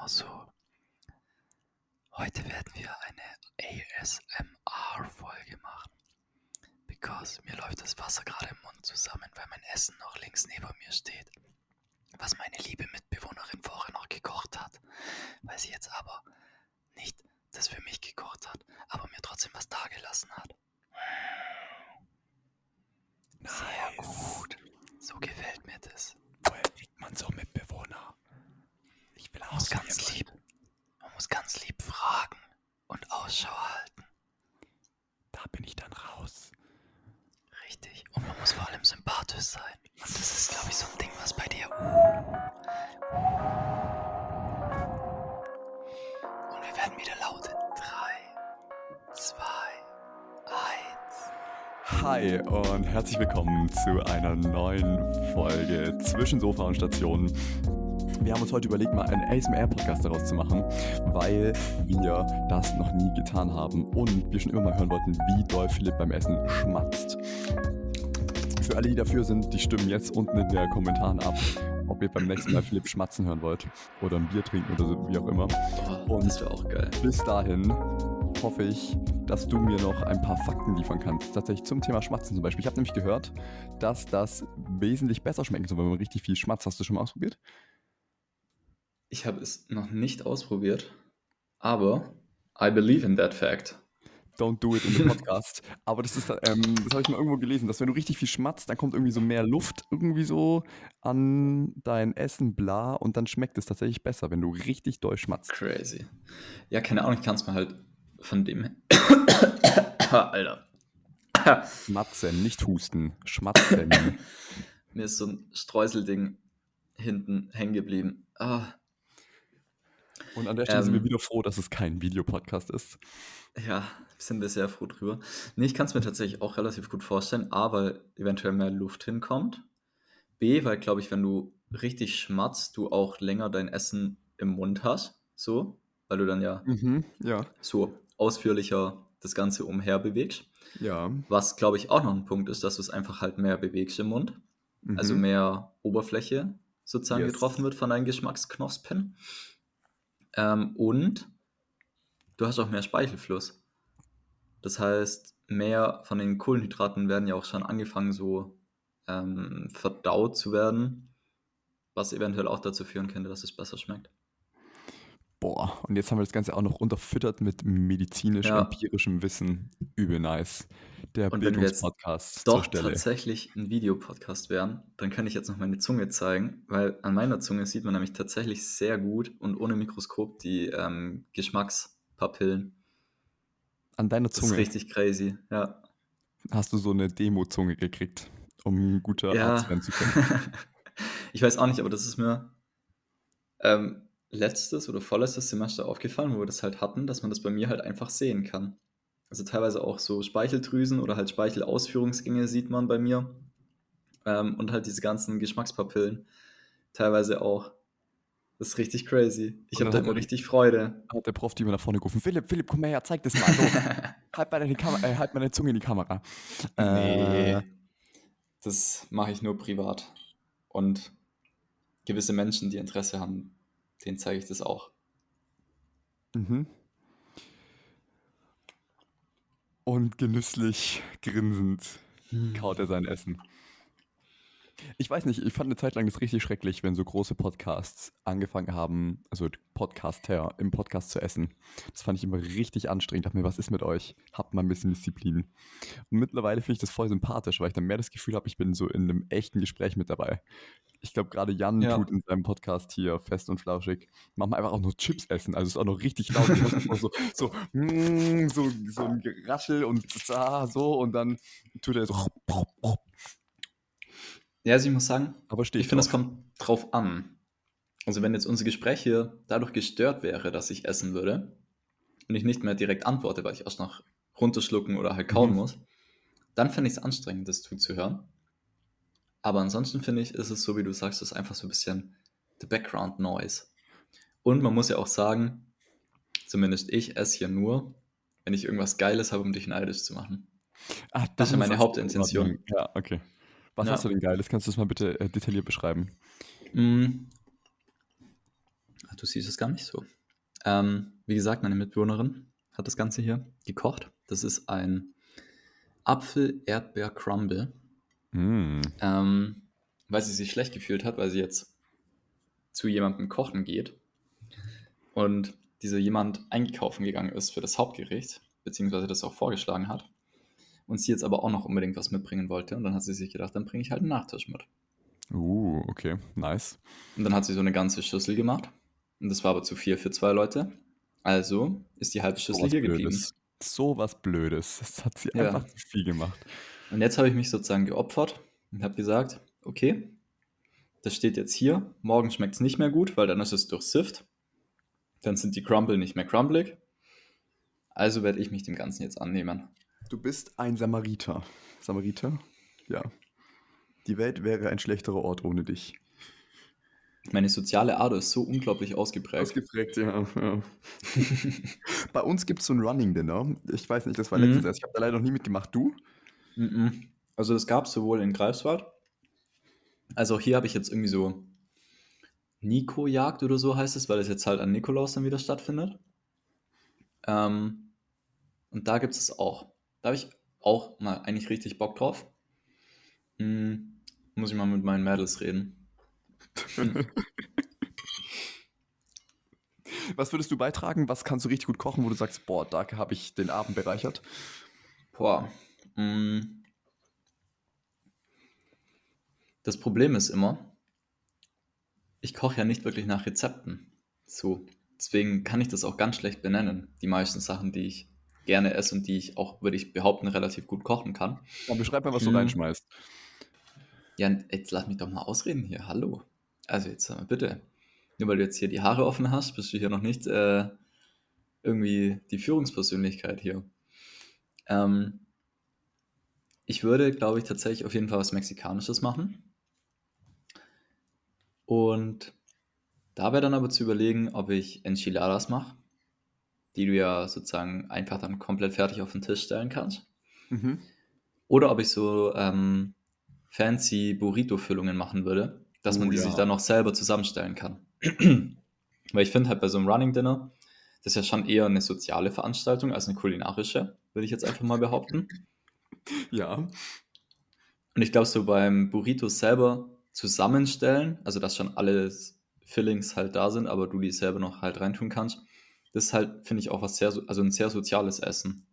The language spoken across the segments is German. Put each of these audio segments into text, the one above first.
genau so. Heute werden wir eine ASMR-Folge machen. Because mir läuft das Wasser gerade im Mund zusammen, weil mein Essen noch links neben mir steht. Was meine liebe Mitbewohnerin vorher noch gekocht hat. Weil sie jetzt aber nicht das für mich gekocht hat, aber mir trotzdem was dagelassen hat. Sehr gut. So gefällt mir das. Woher kriegt man so Mitbewohner? Ich will Man muss auch ganz lieb. Man muss ganz lieb fragen und Ausschau halten. Da bin ich dann raus. Richtig. Und man muss vor allem sympathisch sein. Und das ist, glaube ich, so ein Ding, was bei dir. Und wir werden wieder laut in 3, 2, 1. Hi und herzlich willkommen zu einer neuen Folge zwischen Sofa und Station. Wir haben uns heute überlegt, mal einen ASMR-Podcast daraus zu machen, weil wir das noch nie getan haben und wir schon immer mal hören wollten, wie doll Philipp beim Essen schmatzt. Für alle, die dafür sind, die stimmen jetzt unten in den Kommentaren ab, ob ihr beim nächsten Mal Philipp schmatzen hören wollt oder ein Bier trinken oder so, wie auch immer. Oh, Und- das wäre auch geil. Bis dahin hoffe ich, dass du mir noch ein paar Fakten liefern kannst. Tatsächlich zum Thema Schmatzen zum Beispiel. Ich habe nämlich gehört, dass das wesentlich besser schmecken soll, wenn man richtig viel schmatzt. Hast du schon mal ausprobiert? Ich habe es noch nicht ausprobiert, aber I believe in that fact. Don't do it in the podcast. Aber das ist, ähm, das habe ich mal irgendwo gelesen, dass wenn du richtig viel schmatzt, dann kommt irgendwie so mehr Luft irgendwie so an dein Essen, bla, und dann schmeckt es tatsächlich besser, wenn du richtig doll schmatzt. Crazy. Ja, keine Ahnung, ich kann es mir halt von dem. Alter. Schmatzen, nicht husten. Schmatzen. Mir ist so ein Streuselding hinten hängen geblieben. Ah, Und an der Stelle sind wir Ähm. wieder froh, dass es kein Videopodcast ist. ja, sind wir sehr froh drüber. Nee, ich kann es mir tatsächlich auch relativ gut vorstellen, A, weil eventuell mehr Luft hinkommt. B, weil, glaube ich, wenn du richtig schmatzt, du auch länger dein Essen im Mund hast. So, weil du dann ja Mhm, ja. so ausführlicher das Ganze umher bewegst. Ja. Was, glaube ich, auch noch ein Punkt ist, dass du es einfach halt mehr bewegst im Mund. Also Mhm. mehr Oberfläche sozusagen Yes. getroffen wird von deinen Geschmacksknospen. Ähm, und du hast auch mehr Speichelfluss. Das heißt, mehr von den Kohlenhydraten werden ja auch schon angefangen, so ähm, verdaut zu werden, was eventuell auch dazu führen könnte, dass es besser schmeckt. Boah, und jetzt haben wir das Ganze auch noch unterfüttert mit Ja. medizinisch-empirischem Wissen. Übel nice. Der Und wenn wir jetzt Bildungspodcast Doch tatsächlich ein Videopodcast wären, dann könnte ich jetzt noch meine Zunge zeigen, weil an meiner Zunge sieht man nämlich tatsächlich sehr gut und ohne Mikroskop die ähm, Geschmackspapillen. An deiner Das ist Zunge richtig crazy, ja. hast du so eine Demo-Zunge gekriegt, um ein guter Ja. Arzt werden zu können. ich weiß auch nicht, aber das ist mir ähm, letztes oder vorletztes Semester aufgefallen, wo wir das halt hatten, dass man das bei mir halt einfach sehen kann. Also teilweise auch so Speicheldrüsen oder halt Speichelausführungsgänge sieht man bei mir. Ähm, und halt diese ganzen Geschmackspapillen teilweise auch. Das ist richtig crazy. Ich habe da immer er- richtig Freude. Hat der Prof die mir nach vorne gerufen, Philipp, Philipp, komm her, zeig das mal. So, halt, mal deine Kam äh, halt meine Zunge in die Kamera. Äh, Nee, das mache ich nur privat. Und gewisse Menschen, die Interesse haben, denen zeige ich das auch. Mhm. Und genüsslich grinsend kaut er sein Essen. Ich weiß nicht, ich fand eine Zeit lang das richtig schrecklich, wenn so große Podcasts angefangen haben, also Podcaster im Podcast zu essen. Das fand ich immer richtig anstrengend. Dachte mir, was ist mit euch? Habt mal ein bisschen Disziplin. Und mittlerweile finde ich das voll sympathisch, weil ich dann mehr das Gefühl habe, ich bin so in einem echten Gespräch mit dabei. Ich glaube, gerade Jan Ja. tut in seinem Podcast hier fest und flauschig manchmal einfach auch nur Chips essen. Also es ist auch noch richtig laut. Ich so, so, mm, so, so ein Geraschel und ah, so und dann tut er so. Ja, also ich muss sagen, Aber ich finde, es kommt drauf an. Also wenn jetzt unser Gespräch hier dadurch gestört wäre, dass ich essen würde und ich nicht mehr direkt antworte, weil ich erst noch runterschlucken oder halt kauen Mhm. muss, dann finde ich es anstrengend, das zuzuhören. Aber ansonsten finde ich, ist es so, wie du sagst, ist einfach so ein bisschen the background noise. Und man muss ja auch sagen, zumindest ich esse hier nur, wenn ich irgendwas Geiles habe, um dich neidisch zu machen. Ah, Das ist ja meine in Hauptintention. Ja, okay. Was Ja. hast du denn Geiles? Kannst du das mal bitte äh, detailliert beschreiben? Mm. Du siehst es gar nicht so. Ähm, wie gesagt, meine Mitbewohnerin hat das Ganze hier gekocht. Das ist ein Apfel-Erdbeer-Crumble. Mm. Ähm, weil sie sich schlecht gefühlt hat, weil sie jetzt zu jemandem kochen geht und dieser jemand eingekaufen gegangen ist für das Hauptgericht, beziehungsweise das auch vorgeschlagen hat und sie jetzt aber auch noch unbedingt was mitbringen wollte und dann hat sie sich gedacht, dann bringe ich halt einen Nachtisch mit. Uh, okay, nice. Und dann hat sie so eine ganze Schüssel gemacht und das war aber zu viel für zwei Leute. Also ist die halbe Schüssel was hier geblieben. Blödes. So was Blödes. Das hat sie Ja. einfach zu viel gemacht. Und jetzt habe ich mich sozusagen geopfert und habe gesagt, okay, das steht jetzt hier. Morgen schmeckt es nicht mehr gut, weil dann ist es durchsifft. Dann sind die Crumble nicht mehr crumblig. Also werde ich mich dem Ganzen jetzt annehmen. Du bist ein Samariter. Samariter? Ja. Die Welt wäre ein schlechterer Ort ohne dich. Meine soziale Ader ist so unglaublich ausgeprägt. Ausgeprägt, ja. ja. Bei uns gibt es so ein Running Dinner. Ich weiß nicht, das war Mhm. letztes Jahr. Ich habe da leider noch nie mitgemacht. Du? Mhm. Also das gab es sowohl in Greifswald, als auch hier habe ich jetzt irgendwie so Nico-Jagd oder so heißt es, weil es jetzt halt an Nikolaus dann wieder stattfindet. Ähm, und da gibt es es auch. Da habe ich auch mal eigentlich richtig Bock drauf. Hm, muss ich mal mit meinen Mädels reden. Was würdest du beitragen? Was kannst du richtig gut kochen, wo du sagst, boah, da habe ich den Abend bereichert? Boah. mm. Das Problem ist immer, ich koche ja nicht wirklich nach Rezepten. So. Deswegen kann ich das auch ganz schlecht benennen. Die meisten Sachen, die ich gerne esse und die ich auch, würde ich behaupten, relativ gut kochen kann. Dann beschreib mal, was du Mhm. reinschmeißt. Ja, jetzt lass mich doch mal ausreden hier. Hallo. Also jetzt bitte. Nur weil du jetzt hier die Haare offen hast, bist du hier noch nicht äh, irgendwie die Führungspersönlichkeit hier. Ähm, ich würde, glaube ich, tatsächlich auf jeden Fall was Mexikanisches machen. Und dabei dann aber zu überlegen, ob ich Enchiladas mache, die du ja sozusagen einfach dann komplett fertig auf den Tisch stellen kannst. Mhm. Oder ob ich so ähm, fancy Burrito-Füllungen machen würde, dass man Oh die ja. sich dann noch selber zusammenstellen kann. Weil ich finde halt bei so einem Running Dinner, das ist ja schon eher eine soziale Veranstaltung als eine kulinarische, würde ich jetzt einfach mal behaupten. Ja. Und ich glaube, so beim Burrito selber zusammenstellen, also dass schon alle Fillings halt da sind, aber du die selber noch halt reintun kannst, das ist halt, finde ich, auch was sehr, so- also ein sehr soziales Essen.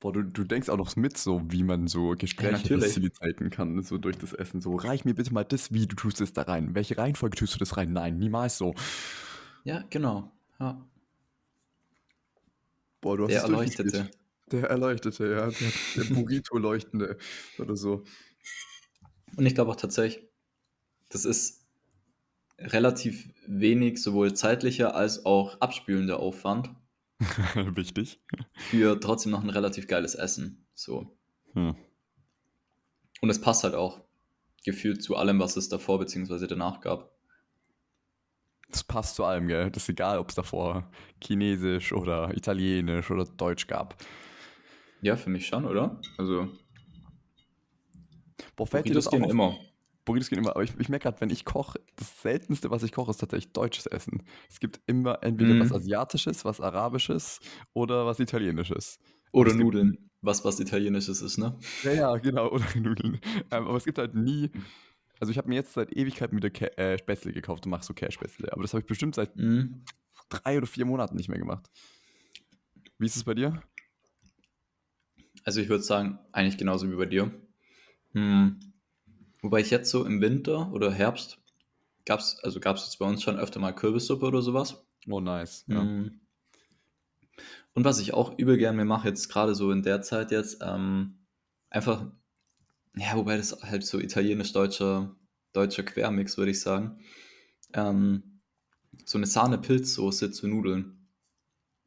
Boah, du, du denkst auch noch mit, so wie man so Gespräche natürlich. facilitaten kann, so durch das Essen. So, reich mir bitte mal das, wie du tust es da rein. Welche Reihenfolge tust du das rein? Nein, niemals so. Ja, genau. Ja. Boah, du hast Der. Erleuchtete. Der Erleuchtete, ja. Der, der Burrito-Leuchtende oder so. Und ich glaube auch tatsächlich, das ist relativ wenig sowohl zeitlicher als auch abspülender Aufwand Wichtig. für trotzdem noch ein relativ geiles Essen. So. Hm. Und es passt halt auch gefühlt zu allem, was es davor bzw. danach gab. Das passt zu allem, gell? Das ist egal, ob es davor Chinesisch oder Italienisch oder Deutsch gab. Ja, für mich schon, oder? Also, Boah, fällt dir das auch auf? immer. Burritos gehen immer, aber ich, ich merke gerade, wenn ich koche, das Seltenste, was ich koche, ist tatsächlich deutsches Essen. Es gibt immer entweder Mhm. was Asiatisches, was Arabisches oder was Italienisches. Oder Es gibt- Nudeln, was was Italienisches ist, ne? Ja, ja, genau, oder Nudeln. Ähm, aber es gibt halt nie. Also ich habe mir jetzt seit Ewigkeiten wieder Ca äh, Spätzle gekauft und mache so Kässpätzle. Aber das habe ich bestimmt seit Mhm. drei oder vier Monaten nicht mehr gemacht. Wie ist es bei dir? Also ich würde sagen, eigentlich genauso wie bei dir. Hm. Wobei ich jetzt so im Winter oder Herbst gab's, also gab es jetzt bei uns schon öfter mal Kürbissuppe oder sowas. Oh, nice. Ja. Mm. Und was ich auch übel gern mir mache, jetzt gerade so in der Zeit jetzt, ähm, einfach, ja, wobei das halt so italienisch-deutscher deutscher Quermix, würde ich sagen. Ähm, so eine Sahne-Pilzsoße zu Nudeln.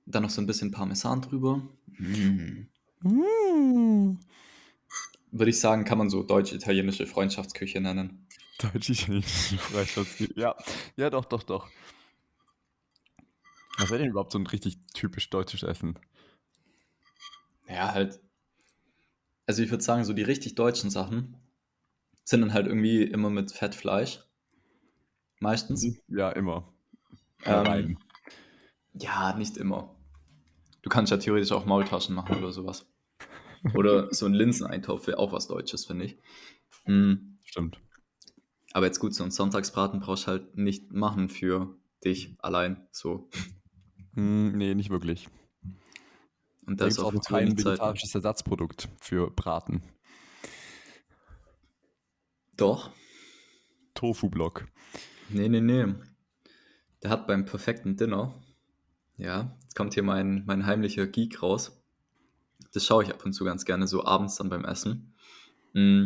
Dann noch so ein bisschen Parmesan drüber. Mm. Mm. Würde ich sagen, kann man so deutsch-italienische Freundschaftsküche nennen. Deutsche italienische Freundschaftsküche. Ja, ja, doch, doch, doch. Was wäre denn überhaupt so ein richtig typisch deutsches Essen? Ja, halt. Also ich würde sagen, so die richtig deutschen Sachen sind dann halt irgendwie immer mit Fettfleisch. Meistens. Ja, immer. Ähm. Ja, nicht immer. Du kannst ja theoretisch auch Maultaschen machen oder sowas. Oder so ein Linseneintopf wäre auch was Deutsches, finde ich. Mm, Stimmt. aber jetzt gut, so einen Sonntagsbraten brauchst du halt nicht machen für dich allein. So. Hm, nee, nicht wirklich. Und Da das es auch kein vegetarisches Ersatzprodukt für Braten. Doch. Tofu-Block. Nee, nee, nee. Der hat beim perfekten Dinner, ja, jetzt kommt hier mein, mein heimlicher Geek raus. Das schaue ich ab und zu ganz gerne, so abends dann beim Essen. Mm,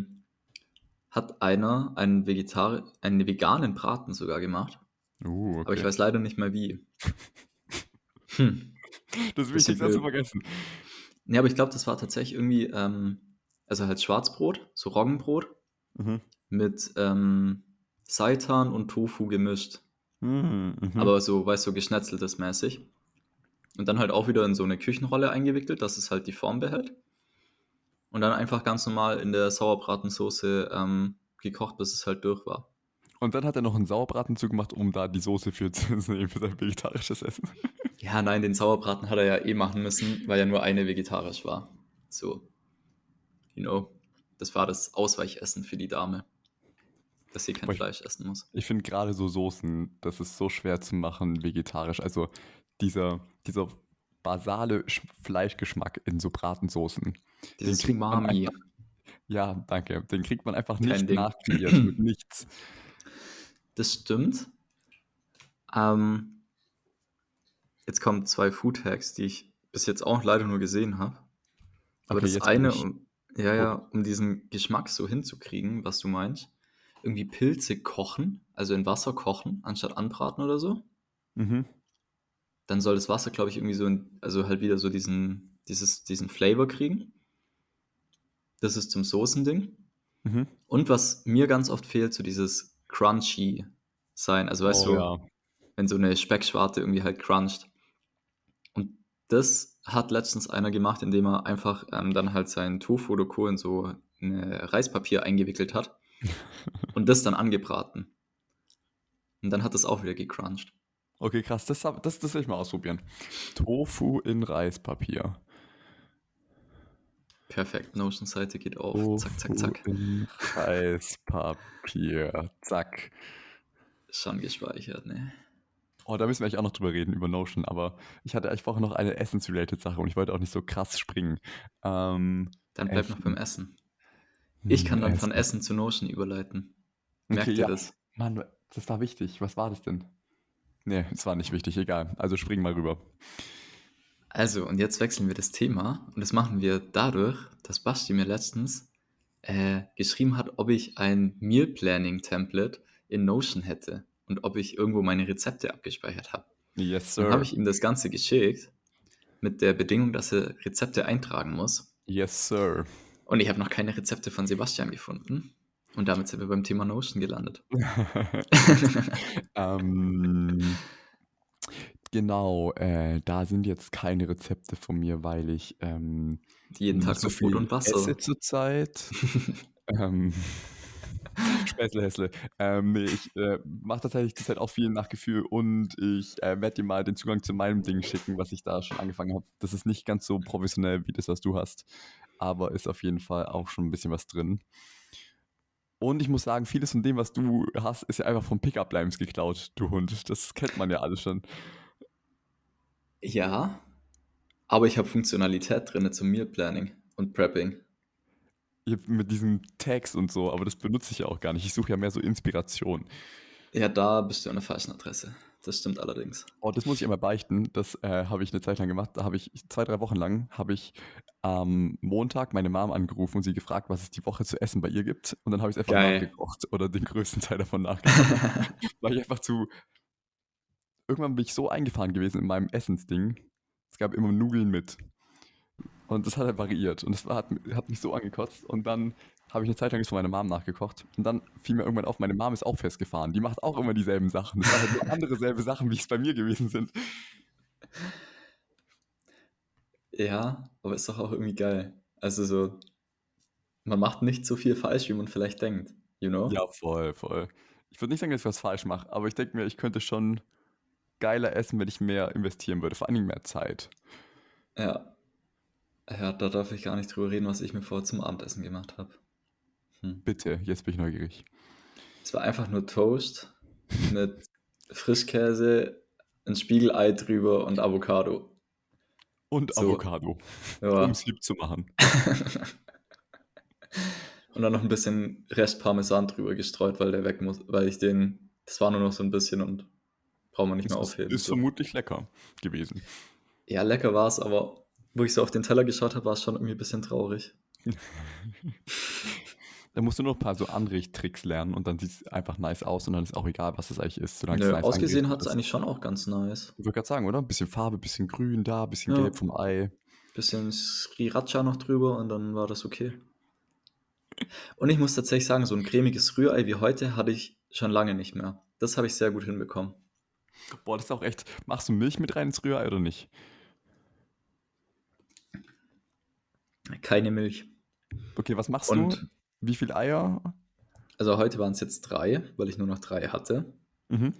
hat einer einen, Vegetari einen veganen Braten sogar gemacht, Uh, okay. aber ich weiß leider nicht mehr wie. Hm. das will ich bisschen jetzt erst wild. vergessen. Nee, aber ich glaube, das war tatsächlich irgendwie, ähm, also halt Schwarzbrot, so Roggenbrot Mhm. mit ähm, Seitan und Tofu gemischt. Mhm, mhm. aber so, weißt du, so geschnetzeltes mäßig. Und dann halt auch wieder in so eine Küchenrolle eingewickelt, dass es halt die Form behält. Und dann einfach ganz normal in der Sauerbratensoße ähm, gekocht, bis es halt durch war. Und dann hat er noch einen Sauerbraten zugemacht, um da die Soße für zu nehmen für sein vegetarisches Essen. Ja, nein, den Sauerbraten hat er ja eh machen müssen, weil ja nur eine vegetarisch war. So, you know, das war das Ausweichessen für die Dame. Dass sie kein ich- Fleisch essen muss. Ich finde gerade so Soßen, das ist so schwer zu machen vegetarisch. Also dieser, dieser basale Sch- Fleischgeschmack in so Bratensoßen. Dieses kriegt man einfach- Ja, danke. Den kriegt man einfach nicht nachkreiert mit nichts. Das stimmt. Ähm, jetzt kommen zwei Food Hacks, die ich bis jetzt auch leider nur gesehen habe. Aber Okay, das eine, um, ja, ja, um diesen Geschmack so hinzukriegen, was du meinst, irgendwie Pilze kochen, also in Wasser kochen, anstatt anbraten oder so. Mhm. Dann soll das Wasser, glaube ich, irgendwie so, in, also halt wieder so diesen, dieses, diesen Flavor kriegen. Das ist zum Soßending. Mhm. Und was mir ganz oft fehlt, so dieses Crunchy sein. Also weißt oh, du, ja. wenn so eine Speckschwarte irgendwie halt cruncht. Und das hat letztens einer gemacht, indem er einfach ähm, dann halt sein Tofu oder Co. in so eine Reispapier eingewickelt hat und das dann angebraten. Und dann hat das auch wieder gecrunched. Okay, krass. Das, das, das will ich mal ausprobieren. Tofu in Reispapier. Perfekt, Notion-Seite geht auf. Tofu zack, zack, zack. in Reispapier. Zack. Schon gespeichert, ne? Oh, da müssen wir eigentlich auch noch drüber reden, über Notion, aber ich hatte eigentlich vorher noch eine Essens-related Sache und ich wollte auch nicht so krass springen. Ähm, Dann bleib noch beim Essen. Ich kann dann von Essen. Essen zu Notion überleiten. Merkt Okay, ihr ja. das? Mann, das war wichtig. Was war das denn? Nee, es war nicht wichtig, egal. Also spring mal rüber. Also, und jetzt wechseln wir das Thema. Und das machen wir dadurch, dass Basti mir letztens äh, geschrieben hat, ob ich ein Meal Planning Template in Notion hätte und ob ich irgendwo meine Rezepte abgespeichert habe. Yes, Dann sir. habe ich ihm das Ganze geschickt mit der Bedingung, dass er Rezepte eintragen muss. Yes, sir. Und ich habe noch keine Rezepte von Sebastian gefunden. Und damit sind wir beim Thema Notion gelandet. ähm, genau, äh, da sind jetzt keine Rezepte von mir, weil ich ähm, Jeden Tag so Brot und Wasser. esse zurzeit. ähm, Späßle, Hässle. Ähm, nee, ich äh, mache tatsächlich zurzeit auch viel nach Gefühl und ich äh, werde dir mal den Zugang zu meinem Ding schicken, was ich da schon angefangen habe. Das ist nicht ganz so professionell wie das, was du hast, aber ist auf jeden Fall auch schon ein bisschen was drin. Und ich muss sagen, vieles von dem, was du hast, ist ja einfach vom Pickup-Lines geklaut, du Hund. Das kennt man ja alles schon. Ja, aber ich habe Funktionalität drin zum Meal Planning und Prepping. Mit diesen Tags und so, aber das benutze ich ja auch gar nicht. Ich suche ja mehr so Inspiration. Ja, da bist du an der falschen Adresse. Das stimmt allerdings. Oh, das muss ich einmal beichten. Das äh, habe ich eine Zeit lang gemacht. Da habe ich zwei, drei Wochen lang habe ich am Montag meine Mom angerufen und sie gefragt, was es die Woche zu essen bei ihr gibt. Und dann habe ich es einfach Geil. nachgekocht oder den größten Teil davon nachgekocht. Weil ich einfach zu. Irgendwann bin ich so eingefahren gewesen in meinem Essensding. Es gab immer Nudeln mit. Und das hat halt variiert. Und das war, hat, hat mich so angekotzt. Und dann habe ich eine Zeit lang von meiner Mom nachgekocht. Und dann fiel mir irgendwann auf, meine Mom ist auch festgefahren. Die macht auch immer dieselben Sachen. Das waren halt nur andere selbe Sachen, wie es bei mir gewesen sind. Ja, aber ist doch auch irgendwie geil. Also so, man macht nicht so viel falsch, wie man vielleicht denkt. You know? Ja, voll, voll. Ich würde nicht sagen, dass ich was falsch mache, aber ich denke mir, ich könnte schon geiler essen, wenn ich mehr investieren würde, vor allem mehr Zeit. Ja. Ja, da darf ich gar nicht drüber reden, was ich mir vorher zum Abendessen gemacht habe. Hm. Bitte, jetzt bin ich neugierig. Es war einfach nur Toast mit Frischkäse, ein Spiegelei drüber und Avocado. Und So. Avocado, Ja. um es lieb zu machen. und dann noch ein bisschen Rest Parmesan drüber gestreut, weil der weg muss, weil ich den, das war nur noch so ein bisschen und brauchen wir nicht mehr Ist, aufheben. ist so. vermutlich lecker gewesen. Ja, lecker war es, aber wo ich so auf den Teller geschaut habe, war es schon irgendwie ein bisschen traurig. Da musst du noch ein paar so Anrichttricks lernen und dann sieht es einfach nice aus und dann ist auch egal, was es eigentlich ist. Solange Nö, es nice ausgesehen hat es eigentlich schon auch ganz nice. Ich würde gerade sagen, oder? Ein bisschen Farbe, ein bisschen grün da, ein bisschen Ja. gelb vom Ei. Bisschen Sriracha noch drüber und dann war das okay. Und ich muss tatsächlich sagen, so ein cremiges Rührei wie heute hatte ich schon lange nicht mehr. Das habe ich sehr gut hinbekommen. Boah, das ist auch echt. Machst du Milch mit rein ins Rührei oder nicht? Keine Milch. Okay, was machst Und- du? Wie viel Eier? Also heute waren es jetzt drei, weil ich nur noch drei hatte. Mhm.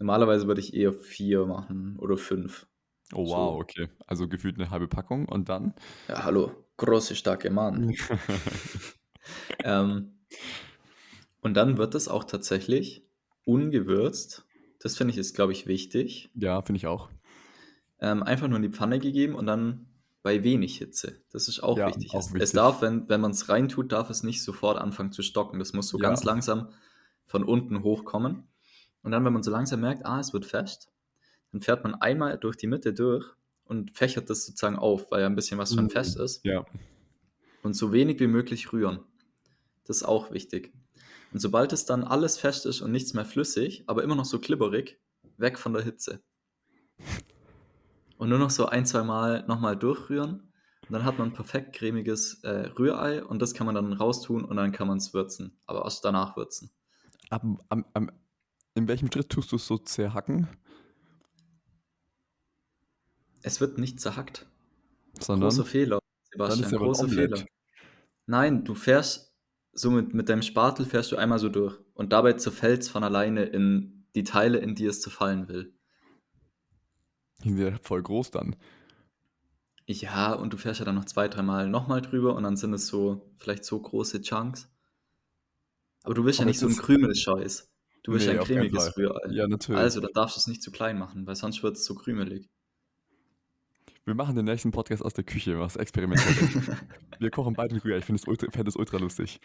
Normalerweise würde ich eher vier machen oder fünf. Oh So. wow, okay. Also gefühlt eine halbe Packung und dann? Ja, hallo, große, starke Mann. ähm, und dann wird es auch tatsächlich ungewürzt. Das finde ich ist, glaube ich, wichtig. ja, finde ich auch. Ähm, einfach nur in die Pfanne gegeben und dann bei wenig Hitze. Das ist auch Ja, wichtig. auch es, es wichtig. darf, wenn, wenn man es reintut, darf es nicht sofort anfangen zu stocken. Das muss so Ja. ganz langsam von unten hochkommen. Und dann, wenn man so langsam merkt, ah, es wird fest, dann fährt man einmal durch die Mitte durch und fächert das sozusagen auf, weil ja ein bisschen was schon Mhm. fest ist. Ja. Und so wenig wie möglich rühren. Das ist auch wichtig. Und sobald es dann alles fest ist und nichts mehr flüssig, aber immer noch so klibberig, weg von der Hitze. Und nur noch so ein, zwei Mal nochmal durchrühren. Und dann hat man ein perfekt cremiges äh, Rührei und das kann man dann raustun und dann kann man es würzen. Aber erst danach würzen. Am, am, am, in welchem Schritt tust du es so zerhacken? Es wird nicht zerhackt. Sondern Großer Fehler, Sebastian. ist ja Omelette. Fehler. Nein, du fährst so mit, mit deinem Spatel fährst du einmal so durch. Und dabei zerfällt es von alleine in die Teile, in die es zerfallen will. Die sind ja voll groß dann. Ja, und du fährst ja dann noch zwei, dreimal nochmal drüber und dann sind es so, vielleicht so große Chunks. Aber du willst ja Aber nicht es so ist- Krümelscheiß. Du willst Nee, ja ein cremiges. Rührei. Ja, natürlich. Also, dann darfst du es nicht zu klein machen, weil sonst wird es zu krümelig. Wir machen den nächsten Podcast aus der Küche, was experimentelles. Wir kochen beide Rührei. Ich finde es ultra, fände es ultra lustig.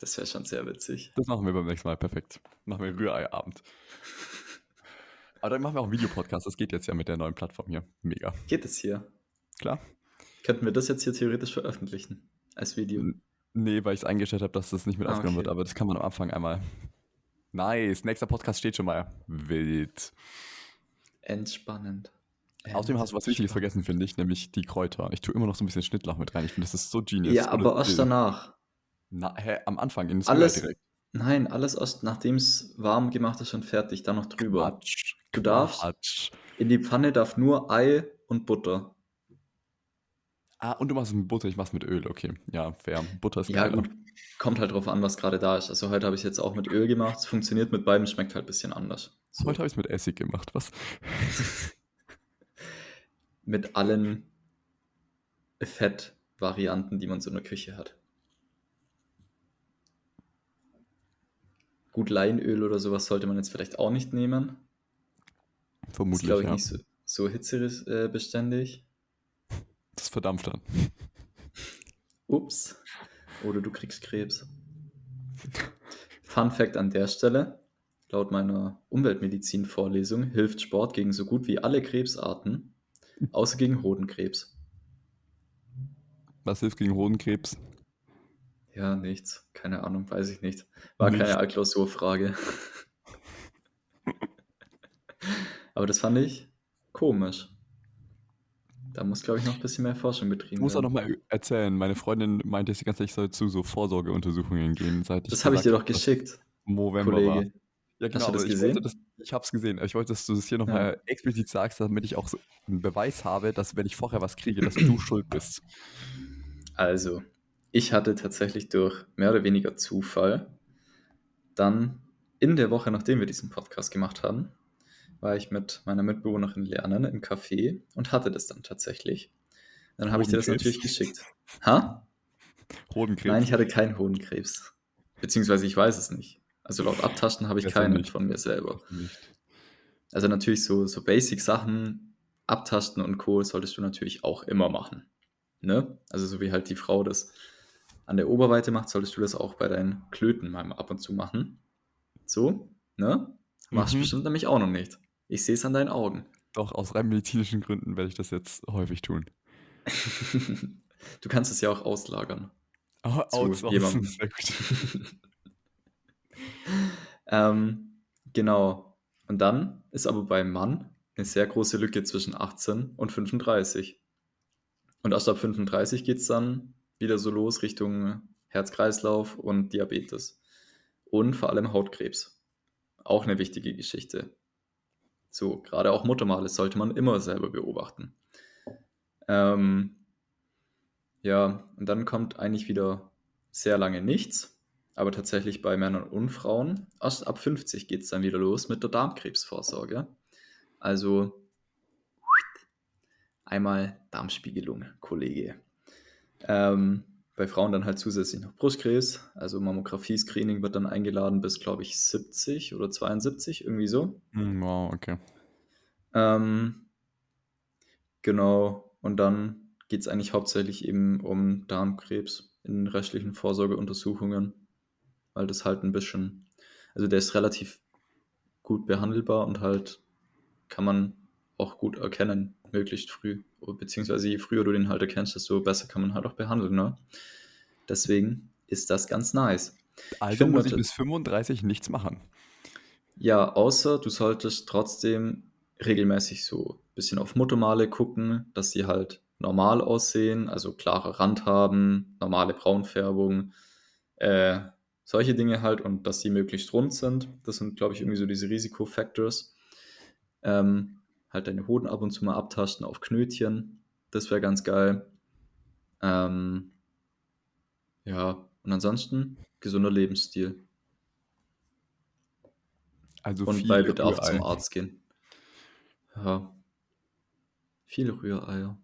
Das wäre schon sehr witzig. Das machen wir beim nächsten Mal. Perfekt. Machen wir Rührei-Abend. Aber dann machen wir auch einen Videopodcast. Das geht jetzt ja mit der neuen Plattform hier. Mega. Geht es hier? Klar? Könnten wir das jetzt hier theoretisch veröffentlichen? Als Video? Nee, weil ich es eingestellt habe, dass das nicht mit Ah, aufgenommen okay. wird. Aber das kann man am Anfang einmal. Nice. Nächster Podcast steht schon mal. Wild. Entspannend. Außerdem hast du was Wichtiges vergessen, finde ich, nämlich die Kräuter. Ich tue immer noch so ein bisschen Schnittlauch mit rein. Ich finde, das ist so genius. Ja, aber erst danach. Na, hä, am Anfang in das Alles- direkt. Nein, alles erst nachdem es warm gemacht ist und fertig, dann noch drüber. Quatsch. Du darfst- Quatsch. In die Pfanne darf nur Ei und Butter. Ah, und du machst es mit Butter, ich mach's mit Öl. Okay, ja, fair. Butter ist Ja, geiler. gut. Kommt halt drauf an, was gerade da ist. Also heute habe ich es jetzt auch mit Öl gemacht. Es funktioniert mit beidem, schmeckt halt ein bisschen anders. So. Heute habe ich es mit Essig gemacht. Was? Mit allen Fettvarianten, die man so in der Küche hat. Gut, Leinöl oder sowas sollte man jetzt vielleicht auch nicht nehmen. Das ist, Vermutlich, glaube ich, ja. nicht so, so hitzebeständig. Das verdampft dann. Ups. Oder du kriegst Krebs. Fun Fact an der Stelle. Laut meiner Umweltmedizin-Vorlesung hilft Sport gegen so gut wie alle Krebsarten, außer gegen Hodenkrebs. Was hilft gegen Hodenkrebs? Ja, nichts. Keine Ahnung, weiß ich nicht. War Nicht. keine Klausurfrage. Aber das fand ich komisch. Da muss, glaube ich, noch ein bisschen mehr Forschung betrieben Ich muss auch werden. noch mal erzählen. Meine Freundin meinte die ganze Zeit, ich soll zu so Vorsorgeuntersuchungen gehen. Seit ich Das habe ich dir doch geschickt, November Kollege. war. Ja, genau, Hast du aber das ich gesehen? das, ich habe es gesehen. Ich wollte, dass du das hier Ja. nochmal explizit sagst, damit ich auch so einen Beweis habe, dass wenn ich vorher was kriege, dass du schuld bist. Also, ich hatte tatsächlich durch mehr oder weniger Zufall dann in der Woche, nachdem wir diesen Podcast gemacht haben, war ich mit meiner Mitbewohnerin lernen im Café und hatte das dann tatsächlich. Dann habe ich dir das natürlich geschickt. Ha? Hodenkrebs. Nein, ich hatte keinen Hodenkrebs. Beziehungsweise ich weiß es nicht. Also laut Abtasten habe ich Besser keinen von mir selber. Also natürlich so, so Basic-Sachen, Abtasten und Co. solltest du natürlich auch immer machen. Ne? Also so wie halt die Frau das an der Oberweite macht, solltest du das auch bei deinen Klöten mal ab und zu machen. So, ne? Machst du Mhm. bestimmt nämlich auch noch nicht. Ich sehe es an deinen Augen. Doch, aus rein medizinischen Gründen werde ich das jetzt häufig tun. du kannst es ja auch auslagern. Oh, jemandem. sehr gut. Ähm, genau. Und dann ist aber beim Mann eine sehr große Lücke zwischen 18 und 35. Und erst ab 35 geht es dann wieder so los Richtung Herz-Kreislauf und Diabetes. Und vor allem Hautkrebs. Auch eine wichtige Geschichte. So, gerade auch Muttermale sollte man immer selber beobachten. Ähm, ja, und dann kommt eigentlich wieder sehr lange nichts. Aber tatsächlich bei Männern und Frauen, erst ab 50 geht es dann wieder los mit der Darmkrebsvorsorge. Also einmal Darmspiegelung, Kollege. Ähm, bei Frauen dann halt zusätzlich noch Brustkrebs. Also Mammographie-Screening wird dann eingeladen bis, glaube ich, 70 oder 72, irgendwie so. Hm, Wow, okay. Ähm, genau, und dann geht es eigentlich hauptsächlich eben um Darmkrebs in restlichen Vorsorgeuntersuchungen, weil das halt ein bisschen, also der ist relativ gut behandelbar und halt kann man auch gut erkennen, möglichst früh. Beziehungsweise je früher du den halt erkennst, desto besser kann man halt auch behandeln, ne? Deswegen ist das ganz nice. Also finde, muss ich bis 35 nichts machen. Ja, außer du solltest trotzdem regelmäßig so ein bisschen auf Muttermale gucken, dass sie halt normal aussehen, also klare Rand haben, normale Braunfärbung, äh, solche Dinge halt und dass sie möglichst rund sind. Das sind, glaube ich, irgendwie so diese Risikofactors. Ähm, halt deine Hoden ab und zu mal abtasten auf Knötchen, das wäre ganz geil. Ähm, ja, und ansonsten gesunder Lebensstil Also und bei Bedarf Rührei. zum Arzt gehen. Ja. Viele Rühreier.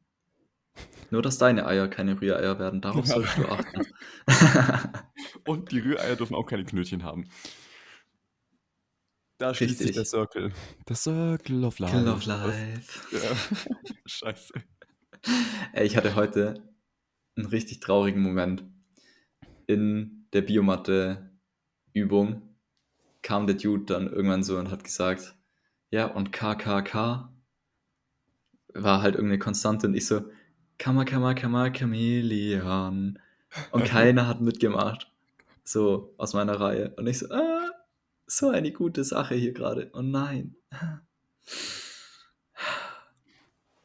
Nur, dass deine Eier keine Rühreier werden, darauf Ja. solltest du achten. Und die Rühreier dürfen auch keine Knötchen haben. Da schließt sich der Circle. Der Circle of Life. Kill of Life. Ja. Scheiße. Ey, ich hatte heute einen richtig traurigen Moment. In der Biomatte-Übung kam der Dude dann irgendwann so und hat gesagt, ja, und KKK war halt irgendeine Konstante und ich so, Kammer, Kammer, Kammer, Chameleon. Und keiner hat mitgemacht. So aus meiner Reihe. Und ich so, ah, so eine gute Sache hier gerade. Oh nein.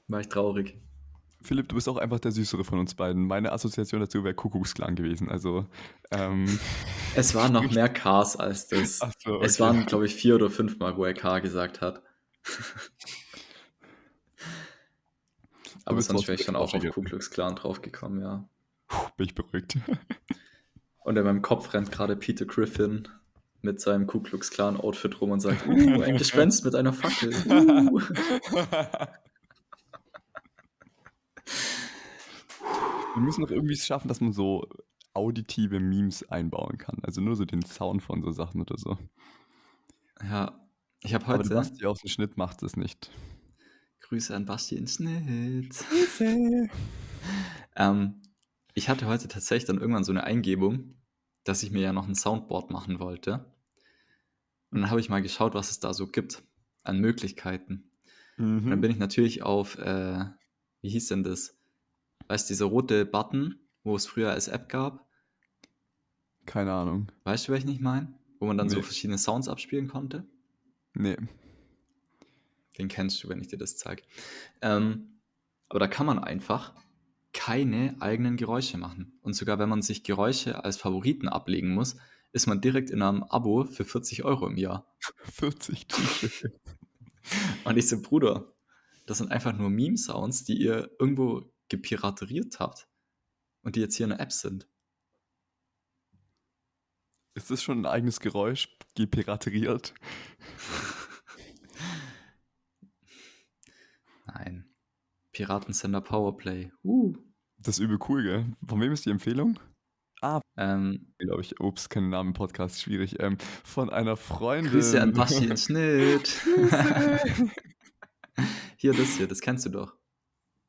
War ich traurig. Philipp, du bist auch einfach der Süßere von uns beiden. Meine Assoziation dazu wäre Kuckucksklan gewesen. Also, ähm, Es waren noch mehr Ks als das. so, Es okay. waren, glaube ich, vier oder fünf Mal, wo er K gesagt hat. Aber sonst wäre ich schon auch auf Forscher Ku Klux Klan draufgekommen, ja. Puh, bin ich beruhigt. Und in meinem Kopf rennt gerade Peter Griffin mit seinem Ku Klux Klan Outfit rum und sagt, uh, ein Gespenst mit einer Fackel. Uh. Wir müssen noch irgendwie es schaffen, dass man so auditive Memes einbauen kann. Also nur so den Sound von so Sachen oder so. Ja, ich habe Aber heute der Basti aus dem Schnitt macht es nicht. Grüße an Basti ins Schnitt. Ähm, ich hatte heute tatsächlich dann irgendwann so eine Eingebung, dass ich mir ja noch ein Soundboard machen wollte. Und dann habe ich mal geschaut, was es da so gibt an Möglichkeiten. Und dann Mhm. bin ich natürlich auf, äh, wie hieß denn das? Weißt du, dieser rote Button, wo es früher als App gab? Keine Ahnung. Weißt du, welchen ich meine? Wo man dann so Nee. verschiedene Sounds abspielen konnte? Nee. Den kennst du, wenn ich dir das zeige. Ähm, aber da kann man einfach keine eigenen Geräusche machen. Und sogar wenn man sich Geräusche als Favoriten ablegen muss, ist man direkt in einem Abo für 40 Euro im Jahr. 40 T-Shirts. Und ich so, Bruder, das sind einfach nur Meme-Sounds, die ihr irgendwo gepirateriert habt und die jetzt hier in der App sind. Ist das schon ein eigenes Geräusch? Gepirateriert? Nein. Piratensender Powerplay. Uh. Das ist übel cool, gell? Von wem ist die Empfehlung? Ah, Ähm, glaube ich. Ups, kein Name im Podcast, schwierig. Ähm, von einer Freundin. Grüße an Basti in Schnitt. hier, das hier, das kennst du doch.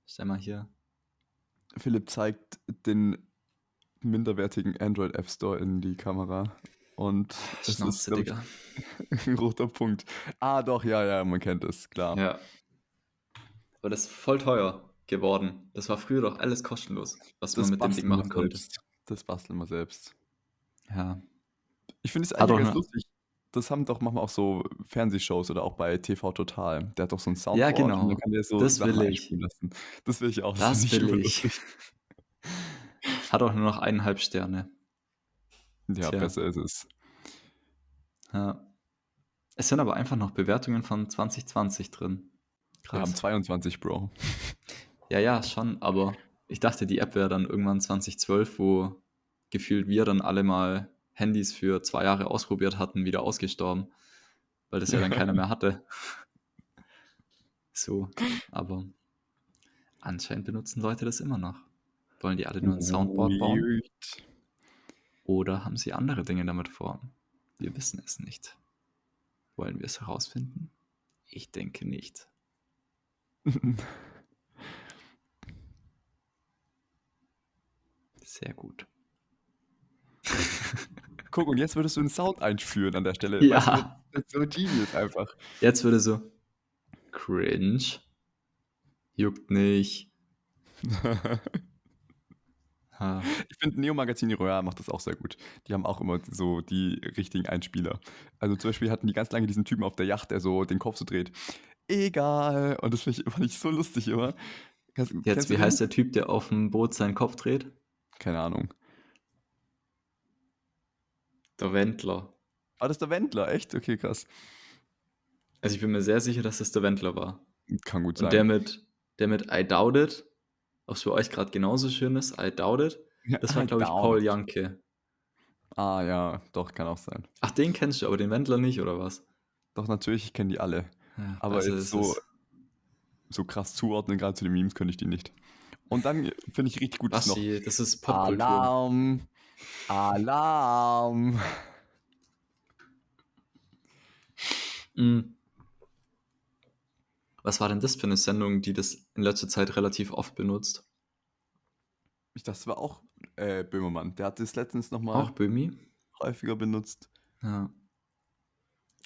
Stell mal hier. Philipp zeigt den minderwertigen Android App Store in die Kamera. Und es ist, ich, ein roter Punkt. Ah, doch, ja, ja, man kennt es, klar. Ja. Aber das ist voll teuer geworden. Das war früher doch alles kostenlos, was man mit dem Ding machen konnte. selbst. Das basteln wir selbst. Ja. Ich finde es eigentlich ganz lustig. Das haben doch manchmal auch so Fernsehshows oder auch bei TV Total. Der hat doch so ein Soundboard Ja, und genau. dann kann der so Das Sachen will ich. lassen. Das will ich auch. Das finde will ich. Hat auch nur noch eineinhalb Sterne. Ja, Tja. besser ist es. Ja. Es sind aber einfach noch Bewertungen von 2020 drin. Wir haben 22, Bro. Ja, ja, schon, aber ich dachte, die App wäre dann irgendwann 2012, wo gefühlt wir dann alle mal Handys für zwei Jahre ausprobiert hatten, wieder ausgestorben, weil das ja dann keiner mehr hatte. So, aber anscheinend benutzen Leute das immer noch. Wollen die alle nur ein Soundboard bauen oder haben sie andere Dinge damit vor? Wir wissen es nicht. Wollen wir es herausfinden? Ich denke nicht. Sehr gut. Guck, und jetzt würdest du einen Sound einführen an der Stelle. Ja. Weißt du, das ist so genius einfach. Jetzt würde so cringe. Juckt nicht. Ich finde, Neo Magazin Royal macht das auch sehr gut. Die haben auch immer so die richtigen Einspieler. Also zum Beispiel hatten die ganz lange diesen Typen auf der Yacht, der so den Kopf so dreht. Egal. Und das fand ich, fand ich so lustig immer. Kannst, Jetzt, wie heißt der Typ, der auf dem Boot seinen Kopf dreht? Keine Ahnung. Der Wendler. War das der Wendler? Echt? Okay, krass. Also ich bin mir sehr sicher, dass es der Wendler war. Kann gut sein. Und der mit, der mit I Doubt It, ob es für euch gerade genauso schön ist, I Doubt It, das war, glaube ich, Paul. Janke. Ah, ja, doch, kann auch sein. Ach, den kennst du, aber den Wendler nicht, oder was? Doch, natürlich, ich kenne die alle. Ja, Aber also jetzt so, ist- so krass zuordnen, gerade zu den Memes, könnte ich die nicht. Und dann finde ich richtig gut, dass noch das ist Popkultur. Alarm! Alarm! Mhm. Was war denn das für eine Sendung, die das in letzter Zeit relativ oft benutzt? Ich, das war auch äh, Böhmermann. Der hat das letztens Auch nochmal Böhmi? häufiger benutzt. Ja.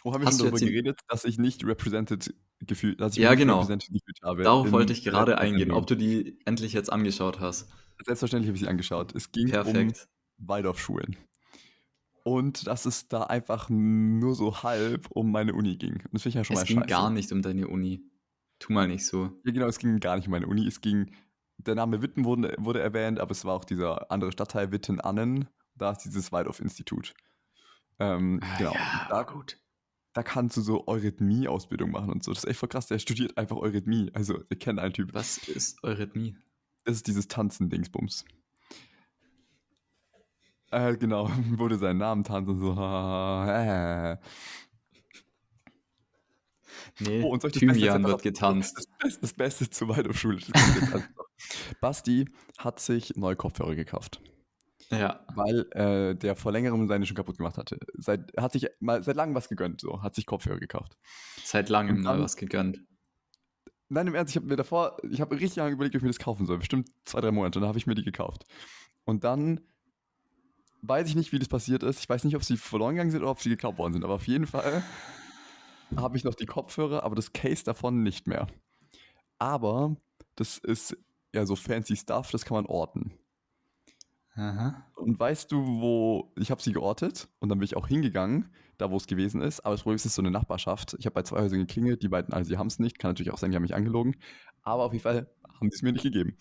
Oh, haben wir schon darüber geredet, dass ich nicht represented gefühlt, dass ich Ja, genau. represented gefühlt habe. Darauf wollte ich gerade eingehen, ob du die endlich jetzt angeschaut hast. Selbstverständlich habe ich sie angeschaut. Es ging Perfekt. um Waldorfschulen. Und dass es da einfach nur so halb um meine Uni ging. Und das finde ich ja schon es mal ging scheiße. gar nicht um deine Uni. Tu mal nicht so. Ja, genau, es ging gar nicht um meine Uni. Es ging, der Name Witten wurde, wurde erwähnt, aber es war auch dieser andere Stadtteil Witten-Annen. Da ist dieses Waldorf-Institut. Ähm, genau. da, gut. Da kannst du so Eurythmie-Ausbildung machen und so. Das ist echt voll krass. Der studiert einfach Eurythmie. Also, ihr kennt einen Typ. Was ist Eurythmie? Das ist dieses Tanzen-Dingsbums. Äh, genau, wurde seinen Namen tanzen so. Nee, Oh, und soll ich Thymian wird getanzt. Das Beste, das Beste zur Waldorfschule. Basti hat sich neue Kopfhörer gekauft, Ja. weil äh, der vor längerem seine schon kaputt gemacht hatte. Seit, hat sich mal seit langem was gegönnt, so, hat sich Kopfhörer gekauft. Seit langem mal was gegönnt. Nein, im Ernst, ich habe mir davor, ich habe richtig lange überlegt, ob ich mir das kaufen soll. Bestimmt zwei, drei Monate. Und dann habe ich mir die gekauft. Und dann weiß ich nicht, wie das passiert ist. Ich weiß nicht, ob sie verloren gegangen sind oder ob sie geklaut worden sind. Aber auf jeden Fall habe ich noch die Kopfhörer, aber das Case davon nicht mehr. Aber das ist ja so fancy Stuff, das kann man orten. Aha. Und weißt du, wo ich habe sie geortet und dann bin ich auch hingegangen, da wo es gewesen ist. Aber das Problem ist, es ist so eine Nachbarschaft. Ich habe bei zwei Häusern geklingelt, die beiden, also sie haben es nicht. Kann natürlich auch sein, die haben mich angelogen. Aber auf jeden Fall haben sie es mir nicht gegeben.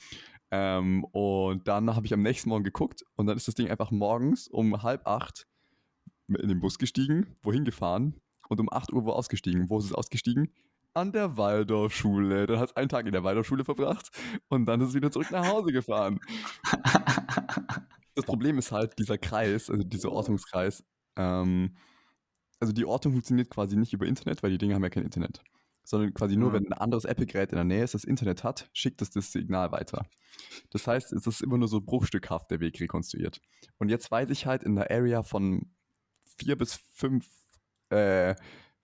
Ähm, und dann habe ich am nächsten Morgen geguckt und dann ist das Ding einfach morgens um halb acht in den Bus gestiegen, wohin gefahren und um 8 Uhr wo ausgestiegen. Wo ist es ausgestiegen? An der Waldorfschule. Dann hat es einen Tag in der Waldorfschule verbracht und dann ist es wieder zurück nach Hause gefahren. Das Problem ist halt, dieser Kreis, also dieser Ortungskreis, ähm, also die Ortung funktioniert quasi nicht über Internet, weil die Dinge haben ja kein Internet. Sondern quasi nur, Mhm. wenn ein anderes Apple-Gerät in der Nähe ist, das Internet hat, schickt es das Signal weiter. Das heißt, es ist immer nur so bruchstückhaft der Weg rekonstruiert. Und jetzt weiß ich halt in der Area von vier bis fünf äh,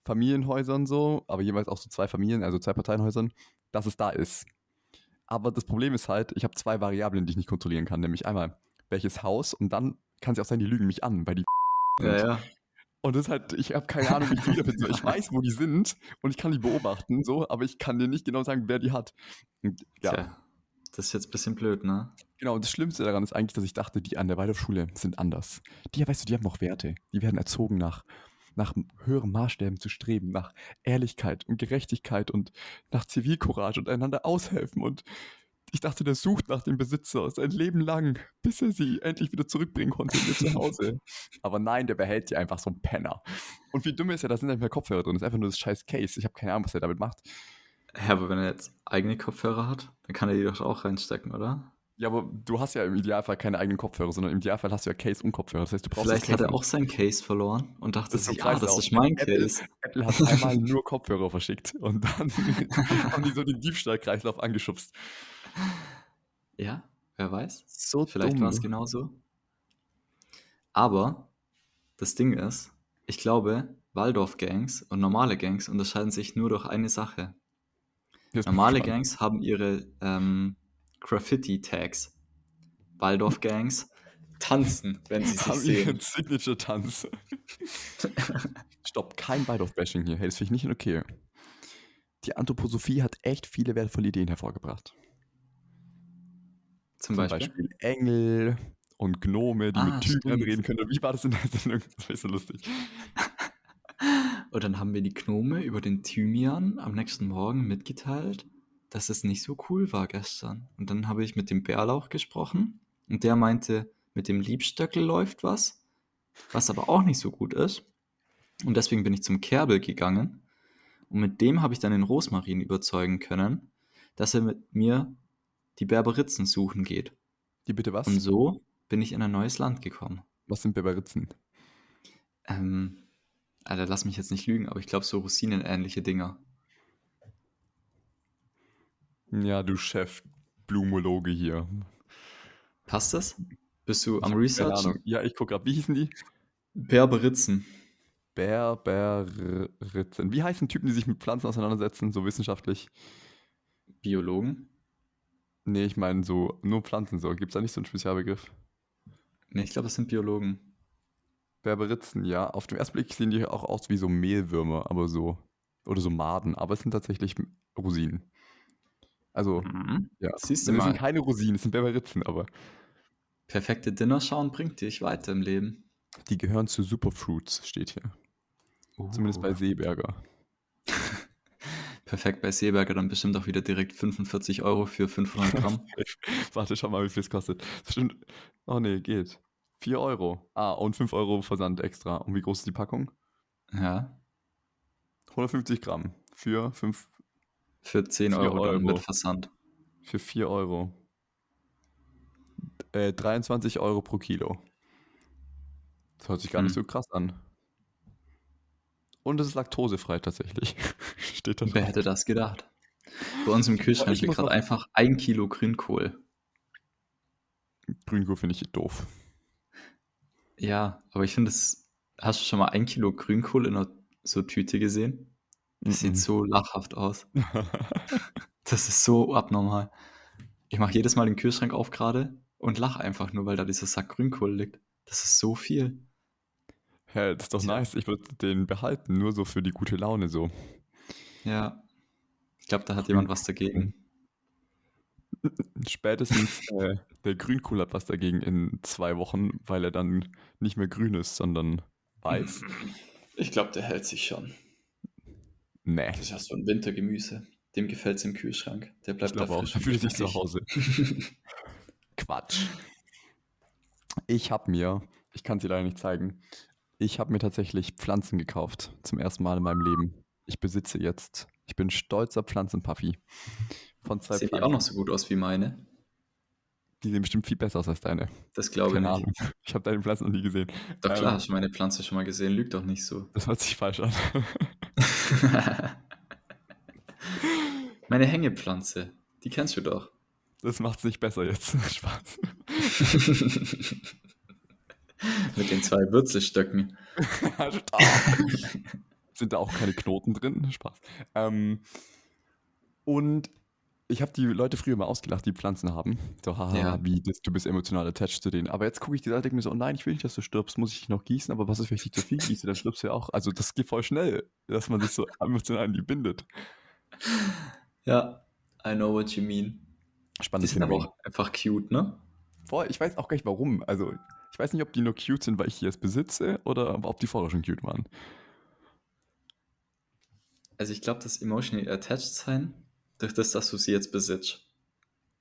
Familienhäusern so, aber jeweils auch so zwei Familien, also zwei Parteienhäusern, dass es da ist. Aber das Problem ist halt, ich habe zwei Variablen, die ich nicht kontrollieren kann, nämlich einmal welches Haus und dann kann es ja auch sein, die lügen mich an, weil die Ja, ja. und das ist halt, ich habe keine Ahnung, wie ich die wiederfinde. Ich weiß, wo die sind und ich kann die beobachten, so, aber ich kann dir nicht genau sagen, wer die hat. Und, ja, Tja, das ist jetzt ein bisschen blöd, ne? genau. Und das Schlimmste daran ist eigentlich, dass ich dachte, die an der Waldorfschule sind anders. Die, weißt du, die haben noch Werte. Die werden erzogen nach, nach höheren Maßstäben zu streben, nach Ehrlichkeit und Gerechtigkeit und nach Zivilcourage und einander aushelfen. Und ich dachte, der sucht nach dem Besitzer sein Leben lang, bis er sie endlich wieder zurückbringen konnte in ihr Zuhause. Aber nein, der behält die einfach so ein Penner. Und wie dumm ist er, da sind einfach Kopfhörer drin. Das ist einfach nur das scheiß Case. Ich habe keine Ahnung, was er damit macht. Ja, aber wenn er jetzt eigene Kopfhörer hat, dann kann er die doch auch reinstecken, oder? Ja, aber du hast ja im Idealfall keine eigenen Kopfhörer, sondern im Idealfall hast du ja Case und Kopfhörer. Das heißt, du brauchst Vielleicht hat er auch sein Case verloren und dachte Das sich, ah, das ist mein Apple- Case. Apple hat einmal nur Kopfhörer verschickt und dann haben die so den Diebstahlkreislauf angeschubst. Ja, wer weiß. So Vielleicht war es genauso. Aber das Ding ist, ich glaube, Waldorf-Gangs und normale Gangs unterscheiden sich nur durch eine Sache. Normale Gangs haben ihre ähm, Graffiti-Tags. Waldorf-Gangs tanzen, wenn sie sich haben sehen. Signature-Tanz. Stopp, kein Waldorf-Bashing hier. Hey, das finde ich nicht okay. Die Anthroposophie hat echt viele wertvolle Ideen hervorgebracht. Zum Zum Beispiel. Beispiel Engel und Gnome, die Ah, mit Typen reden können. Wie war das in der Sendung? Das war so lustig. Und dann haben mir die Gnome über den Thymian am nächsten Morgen mitgeteilt, dass es nicht so cool war gestern. Und dann habe ich mit dem Bärlauch gesprochen und der meinte, mit dem Liebstöckel läuft was, was aber auch nicht so gut ist. Und deswegen bin ich zum Kerbel gegangen und mit dem habe ich dann den Rosmarin überzeugen können, dass er mit mir die Berberitzen suchen geht. Die bitte was? Und so bin ich in ein neues Land gekommen. Was sind Beberitzen? Ähm, Alter, lass mich jetzt nicht lügen, aber ich glaube so rosinenähnliche Dinger. Ja, du Chef Blumologe hier. Passt das? Bist du am Keine Research? Ahnung. Ja, ich gucke gerade. Wie hießen die? Berberitzen. Berberitzen. Wie heißen Typen, die sich mit Pflanzen auseinandersetzen, so wissenschaftlich? Biologen? Nee, ich meine so nur Pflanzen so. Gibt es da nicht so einen Spezialbegriff? Ne, ich glaube, das sind Biologen. Berberitzen, ja. Auf den ersten Blick sehen die auch aus wie so Mehlwürmer, aber so. Oder so Maden, aber es sind tatsächlich Rosinen. Also, Mhm. ja. Siehst du sind mal, keine Rosinen, es sind Berberitzen, aber perfekte Dinner schauen bringt dich weiter im Leben. die gehören zu Superfruits, steht hier. Zumindest bei Uh. Seeberger. Perfekt bei Seeberger dann bestimmt auch wieder direkt 45 Euro für 500 Gramm. Warte, schau mal, wie viel es kostet. Bestimmt. Oh nee, geht. 4 Euro. Ah, und 5 Euro Versand extra. Und wie groß ist die Packung? ja, 150 Gramm. Für 5, für 10 Vier Euro, Euro. mit Versand. für 4 Euro. Äh, 23 Euro pro Kilo. Das hört sich gar nicht Hm. so krass an. Und es ist laktosefrei tatsächlich. Steht da Wer drauf. hätte das gedacht? Bei uns im Kühlschrank muss gerade einfach ein Kilo Grünkohl. Grünkohl finde ich doof. Ja, aber ich finde es. Hast du schon mal ein Kilo Grünkohl in einer so Tüte gesehen? Das sieht so lachhaft aus. Das ist so abnormal. Ich mache jedes Mal den Kühlschrank auf gerade und lache einfach nur, weil da dieser Sack Grünkohl liegt. Das ist so viel. Hä, das ist doch Tja. nice. Ich würde den behalten, nur so für die gute Laune so. Ja. Ich glaube, da hat jemand was dagegen. Spätestens äh, der Grünkohl hat was dagegen in zwei Wochen, weil er dann nicht mehr grün ist, sondern weiß. Ich glaube, der hält sich schon. Nee, Das ist ja so ein Wintergemüse. Dem gefällt es im Kühlschrank. Der ich bleibt da glaube auch. frisch. Da und fühlt sich zu. Hause. Quatsch. Ich habe mir, ich kann sie leider nicht zeigen, ich habe mir tatsächlich Pflanzen gekauft. Zum ersten Mal in meinem Leben. Ich besitze jetzt, ich bin stolzer Pflanzenpuffi. Von zwei Pflanzen. auch noch so gut aus wie meine? Die sehen bestimmt viel besser aus als deine. Das glaube ich nicht. Ahnung. Ich habe deine Pflanzen noch nie gesehen. Doch Ähm, klar, hast du meine Pflanze schon mal gesehen, lügt doch nicht so. Das hört sich falsch an. meine Hängepflanze, die kennst du doch. Das macht es nicht besser jetzt. Spaß. Mit den zwei Würzelstöcken. Sind da auch keine Knoten drin? Spaß. Ähm, und ich habe die Leute früher mal ausgelacht, die Pflanzen haben. So, haha, Ja. wie, das, du bist emotional attached zu denen. Aber jetzt gucke ich die Seite und denke mir so, oh nein, ich will nicht, dass du stirbst, muss ich dich noch gießen? Aber was ist, wenn ich dich zu viel gieße? Dann stirbst du ja auch. Also das geht voll schnell, dass man sich so emotional an die bindet. Ja, I know what you mean. Die Spannendes sind aber auch einfach cute, ne? Voll, ich weiß auch gar nicht warum. Also ich weiß nicht, ob die nur cute sind, weil ich die jetzt besitze oder ob die vorher schon cute waren. Also ich glaube, das emotionally attached sein, durch das, dass du sie jetzt besitzt,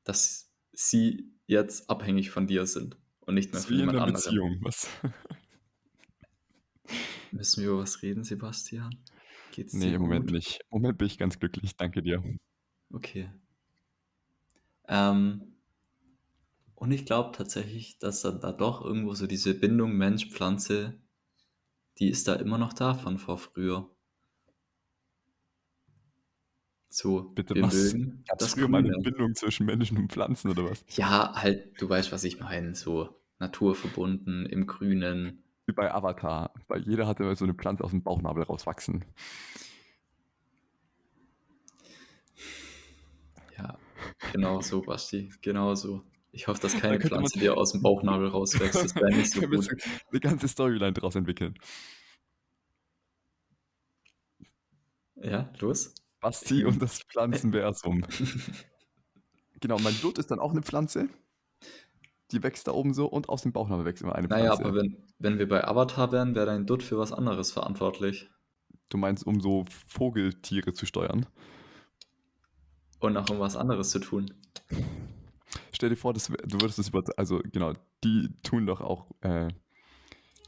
dass sie jetzt abhängig von dir sind und nicht mehr von wie in jemand einer anderem. Beziehung. Was? Müssen wir über was reden, Sebastian? Geht's Nee, im Moment nicht. Im Moment bin ich ganz glücklich. Danke dir. Okay. Ähm, und ich glaube tatsächlich, dass dann da doch irgendwo so diese Bindung Mensch-Pflanze, die ist da immer noch da von vor früher. So, Bitte was? Gab es das früher mal eine. Bindung zwischen Menschen und Pflanzen oder was? Ja, halt, du weißt, was ich meine, so naturverbunden, im Grünen. Wie bei Avatar. Weil jeder hatte immer so eine Pflanze aus dem Bauchnabel rauswachsen. Ja, genau so, Basti, genau so. Ich hoffe, dass keine Pflanze dir aus dem Bauchnabel rauswächst, das wäre nicht so gut. eine ganze Storyline draus entwickeln. Ja, los? Basti und das Pflanzenversum. genau, mein Blut ist dann auch eine Pflanze. Die wächst da oben so und aus dem Bauchnabel wächst immer eine Pflanze. Naja, aber wenn, wenn wir bei Avatar wären, wäre dein Dutt für was anderes verantwortlich. Du meinst, um so Vogeltiere zu steuern. Und auch um was anderes zu tun. Stell dir vor, das, du würdest das über. Also, genau, die tun doch auch. Äh,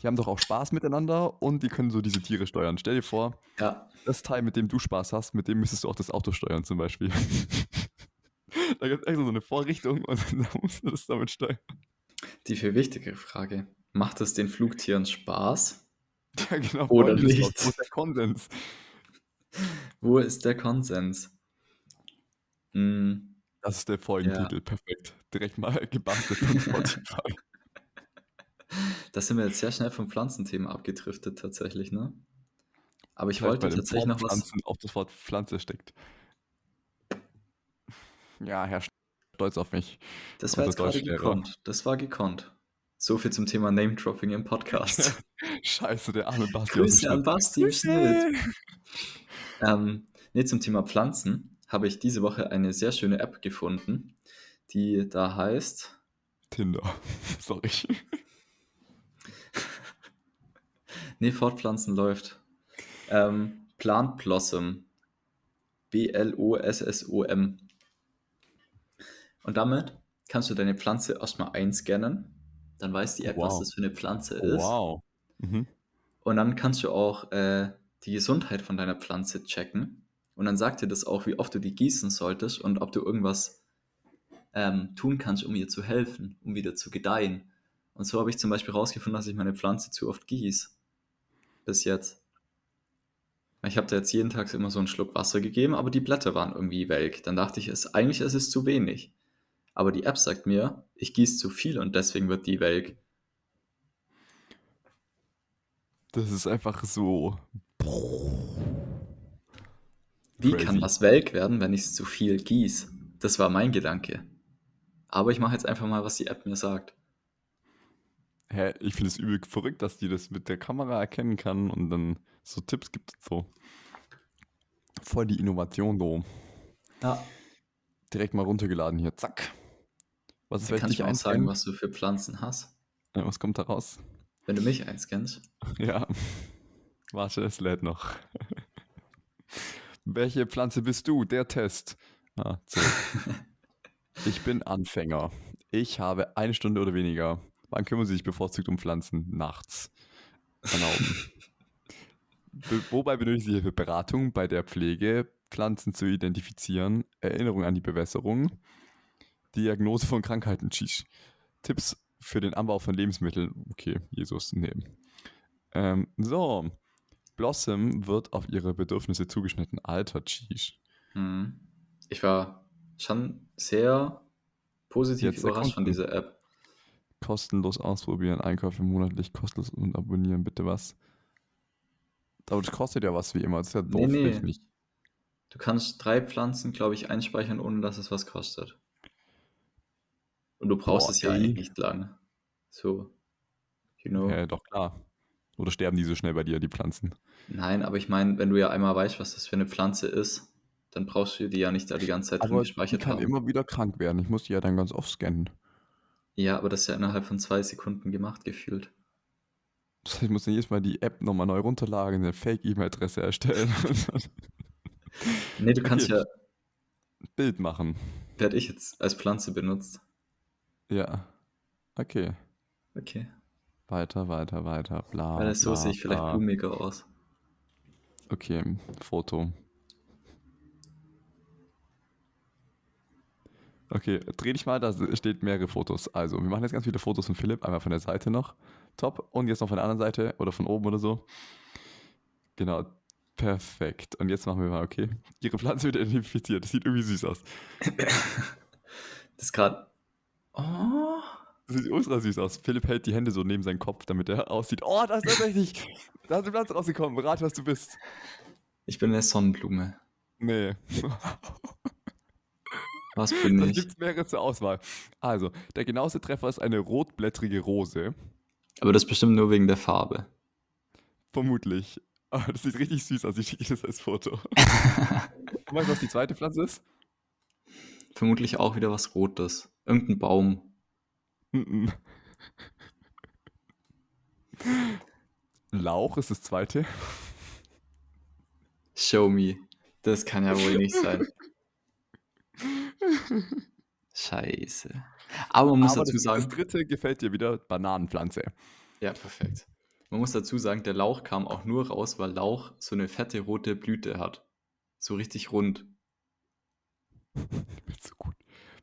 die haben doch auch Spaß miteinander und die können so diese Tiere steuern. Stell dir vor, Ja, das Teil, mit dem du Spaß hast, mit dem müsstest du auch das Auto steuern, zum Beispiel. da gibt es extra so eine Vorrichtung und dann musst du das damit steuern. die viel wichtigere Frage. Macht es den Flugtieren Spaß? Ja, genau. Oder nicht. Wo ist der Konsens? Wo ist der Konsens? Hm, Das ist der Folgentitel. Perfekt. Direkt mal gebastelt von Spotify. Da sind wir jetzt sehr schnell vom Pflanzenthema abgedriftet, tatsächlich, ne? Aber ich Vielleicht wollte tatsächlich noch was. Auch das Wort Pflanze steckt. Ja, Herr Stolz auf mich. Das war jetzt gerade gekonnt. Das war gekonnt. So viel zum Thema Name-Dropping im Podcast. Scheiße, der arme Basti. Grüße an. Basti im Schnitt. Ähm, nee, zum Thema Pflanzen habe ich diese Woche eine sehr schöne App gefunden, die da heißt Tinder. Sorry. Nee, Fortpflanzen läuft. Ähm, Plant Blossom. B-L-O-S-S-O-M. Und damit kannst du deine Pflanze erstmal einscannen. Dann weiß die App, was Wow. das für eine Pflanze Oh, ist. wow. Mhm. Und dann kannst du auch äh, die Gesundheit von deiner Pflanze checken. Und dann sagt dir das auch, wie oft du die gießen solltest und ob du irgendwas ähm, tun kannst, um ihr zu helfen, um wieder zu gedeihen. Und so habe ich zum Beispiel rausgefunden, dass ich meine Pflanze zu oft gieß. Bis jetzt. Ich habe da jetzt jeden Tag immer so einen Schluck Wasser gegeben, aber die Blätter waren irgendwie welk. Dann dachte ich, es, eigentlich ist es zu wenig. Aber die App sagt mir, ich gieße zu viel und deswegen wird die welk. Das ist einfach so. Wie Crazy. kann was welk werden, wenn ich es zu viel gieß? Das war mein Gedanke. Aber ich mache jetzt einfach mal, was die App mir sagt. Hä, ich finde es übel verrückt, dass die das mit der Kamera erkennen kann und dann so Tipps gibt und so. Voll die Innovation, so. Ja, Direkt mal runtergeladen hier. Zack. Was ist, wenn ich kannst dich du auch sagen, was du für Pflanzen hast? Ja, was kommt da raus? Wenn du mich einscannst. Ja. Warte, es lädt noch. Welche Pflanze bist du? Der Test. Ah, ich bin Anfänger. Ich habe eine Stunde oder weniger. Wann kümmern Sie sich bevorzugt um Pflanzen? Nachts. Be wobei benötigen Sie für Beratung bei der Pflege, Pflanzen zu identifizieren, Erinnerung an die Bewässerung, Diagnose von Krankheiten. Tschüss. Tipps für den Anbau von Lebensmitteln. Okay, Jesus, nehmen. Ähm, so. Blossom wird auf ihre Bedürfnisse zugeschnitten. Alter, tschüss. Hm. Ich war schon sehr positiv Jetzt überrascht von dieser App. Kostenlos ausprobieren, Einkäufe monatlich kostenlos und abonnieren, bitte was. Aber das kostet ja was wie immer. Das ist ja doof, Nee, nee. ich nicht. Du kannst drei Pflanzen, glaube ich, einspeichern, ohne dass es was kostet. Und du brauchst Boah, es ja ey. eigentlich nicht lang. So. You know. Äh, doch klar. Oder sterben die so schnell bei dir, die Pflanzen? Nein, aber ich meine, wenn du ja einmal weißt, was das für eine Pflanze ist, dann brauchst du die ja nicht da die ganze Zeit drin Aber die gespeichert kann haben. immer wieder krank werden. Ich muss die ja dann ganz oft scannen. Ja, aber das ist ja innerhalb von zwei Sekunden gemacht, gefühlt. Das heißt, ich muss dann jedes Mal die App nochmal neu runterladen, eine Fake-E-Mail-Adresse erstellen Nee, du kannst Okay. ja, Bild machen. werde ich jetzt als Pflanze benutzt. Ja. Okay. Okay. Weiter, weiter, weiter. Bla. Weil so bla, sehe ich vielleicht blumiger aus. Okay, Foto. Okay, dreh dich mal, da steht mehrere Fotos. Also, wir machen jetzt ganz viele Fotos von Philipp, einmal von der Seite noch. Top. Und jetzt noch von der anderen Seite oder von oben oder so. Genau. Perfekt. Und jetzt machen wir mal, okay. Ihre Pflanze wird identifiziert. Das sieht irgendwie süß aus. Das ist gerade. Oh. Das sieht ultra süß aus. Philipp hält die Hände so neben seinen Kopf, damit er aussieht. Oh, da ist tatsächlich. da ist eine Pflanze rausgekommen. Rat, was du bist. Ich bin eine Sonnenblume. Nee. Was bin Da ich? gibt es mehrere zur Auswahl. Also, der genaueste Treffer ist eine rotblättrige Rose. Aber das bestimmt nur wegen der Farbe. Vermutlich. Aber das sieht richtig süß aus. Ich schicke das als Foto. weißt du, was die zweite Pflanze ist? Vermutlich auch wieder was Rotes. Irgendein Baum. Mhm. Lauch ist das zweite. Show me. Das kann ja wohl nicht sein. Scheiße. Aber man muss Aber dazu das, sagen, das dritte gefällt dir wieder Bananenpflanze. ja, perfekt. Man muss dazu sagen, der Lauch kam auch nur raus, weil Lauch so eine fette rote Blüte hat. So richtig rund. So gut.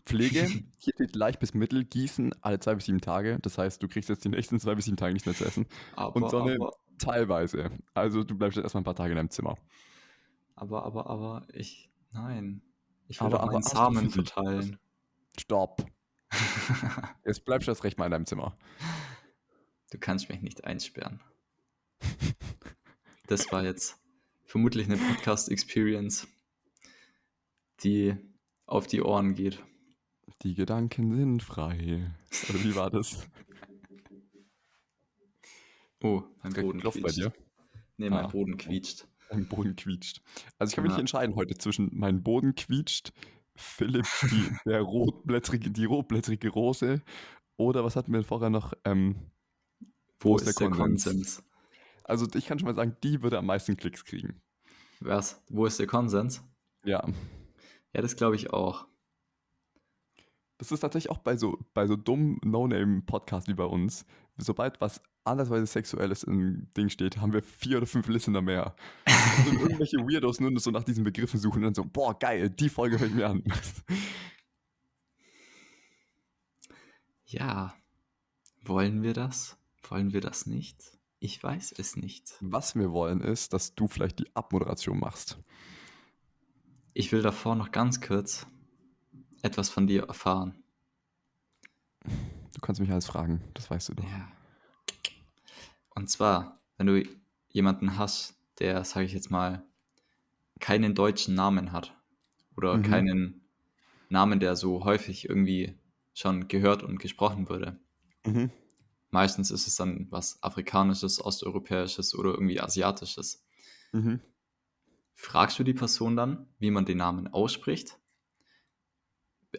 Pflege, hier steht leicht bis mittel, gießen alle zwei bis sieben Tage. Das heißt, du kriegst jetzt die nächsten zwei bis sieben Tage nichts mehr zu essen. Aber, Und Sonne aber, teilweise. Also du bleibst jetzt erstmal ein paar Tage in deinem Zimmer. aber, aber, aber, ich, nein. Ich will Aber- aber Samen verteilen. Stopp. Jetzt bleibst du das recht mal in deinem Zimmer. Du kannst mich nicht einsperren. Das war jetzt vermutlich eine Podcast-Experience, die auf die Ohren geht. Die Gedanken sind frei. Oder wie war das? Oh, mein Boden Klopf bei quietscht. dir. Nee, mein Ah. Boden quietscht. Mein Boden quietscht. Also ich kann mich Ja. nicht entscheiden heute zwischen mein Boden quietscht, Philipp, die, der rotblättrige, die rotblättrige Rose oder was hatten wir vorher noch? Ähm, Wo ist der Konsens? Also ich kann schon mal sagen, die würde am meisten Klicks kriegen. Was? Wo ist der Konsens? Ja. Ja, das glaube ich auch. Das ist tatsächlich auch bei so, bei so dummen No-Name-Podcasts wie bei uns. Sobald was andersweise Sexuelles im Ding steht, haben wir vier oder fünf Listener mehr. Das sind irgendwelche Weirdos nur so nach diesen Begriffen suchen und dann so, boah, geil, die Folge hört mir an. Ja. Wollen wir das? Wollen wir das nicht? Ich weiß es nicht. Was wir wollen ist, dass du vielleicht die Abmoderation machst. Ich will davor noch ganz kurz etwas von dir erfahren. Du kannst mich alles fragen, das weißt du doch. Ja. Und zwar, wenn du jemanden hast, der, sage ich jetzt mal, keinen deutschen Namen hat oder Mhm. keinen Namen, der so häufig irgendwie schon gehört und gesprochen wurde. Mhm. Meistens ist es dann was Afrikanisches, Osteuropäisches oder irgendwie Asiatisches. Mhm. Fragst du die Person dann, wie man den Namen ausspricht?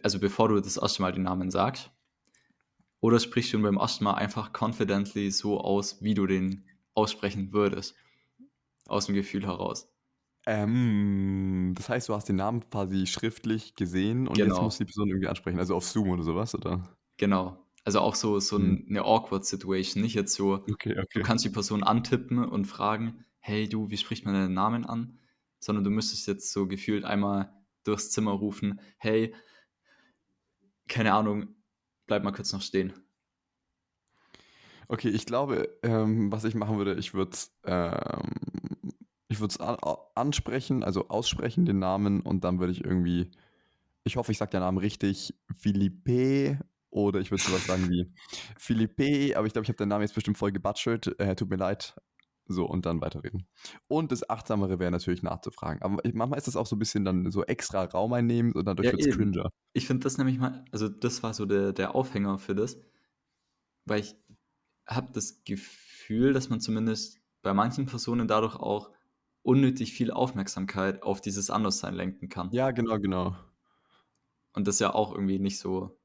Also bevor du das erste Mal den Namen sagst? Oder sprichst du ihn beim ersten Mal einfach confidently so aus, wie du den aussprechen würdest? Aus dem Gefühl heraus. Ähm, das heißt, du hast den Namen quasi schriftlich gesehen und jetzt Genau. musst du die Person irgendwie ansprechen, also auf Zoom oder sowas, oder? Genau. Also auch so, so ein, eine awkward Situation. Nicht jetzt so, Okay, du okay. kannst die Person antippen und fragen, hey du, wie spricht man deinen Namen an? Sondern du müsstest jetzt so gefühlt einmal durchs Zimmer rufen, hey, keine Ahnung, bleib mal kurz noch stehen. Okay, ich glaube, ähm, was ich machen würde, ich würde es ähm, ich würde es ansprechen, also aussprechen, den Namen, und dann würde ich irgendwie, ich hoffe, ich sage den Namen richtig, Philippe oder ich würde sowas sagen wie Philippe, aber ich glaube, ich habe den Namen jetzt bestimmt voll gebutschert, äh, tut mir leid. So, und dann weiterreden. Und das Achtsamere wäre natürlich nachzufragen. Aber ich, manchmal ist das auch so ein bisschen dann so extra Raum einnehmen und dadurch Ja, wird es cringer. Ich finde das nämlich mal, also das war so der, der Aufhänger für das, weil ich habe das Gefühl, dass man zumindest bei manchen Personen dadurch auch unnötig viel Aufmerksamkeit auf dieses Anderssein lenken kann. Ja, genau, genau. Und das ist ja auch irgendwie nicht so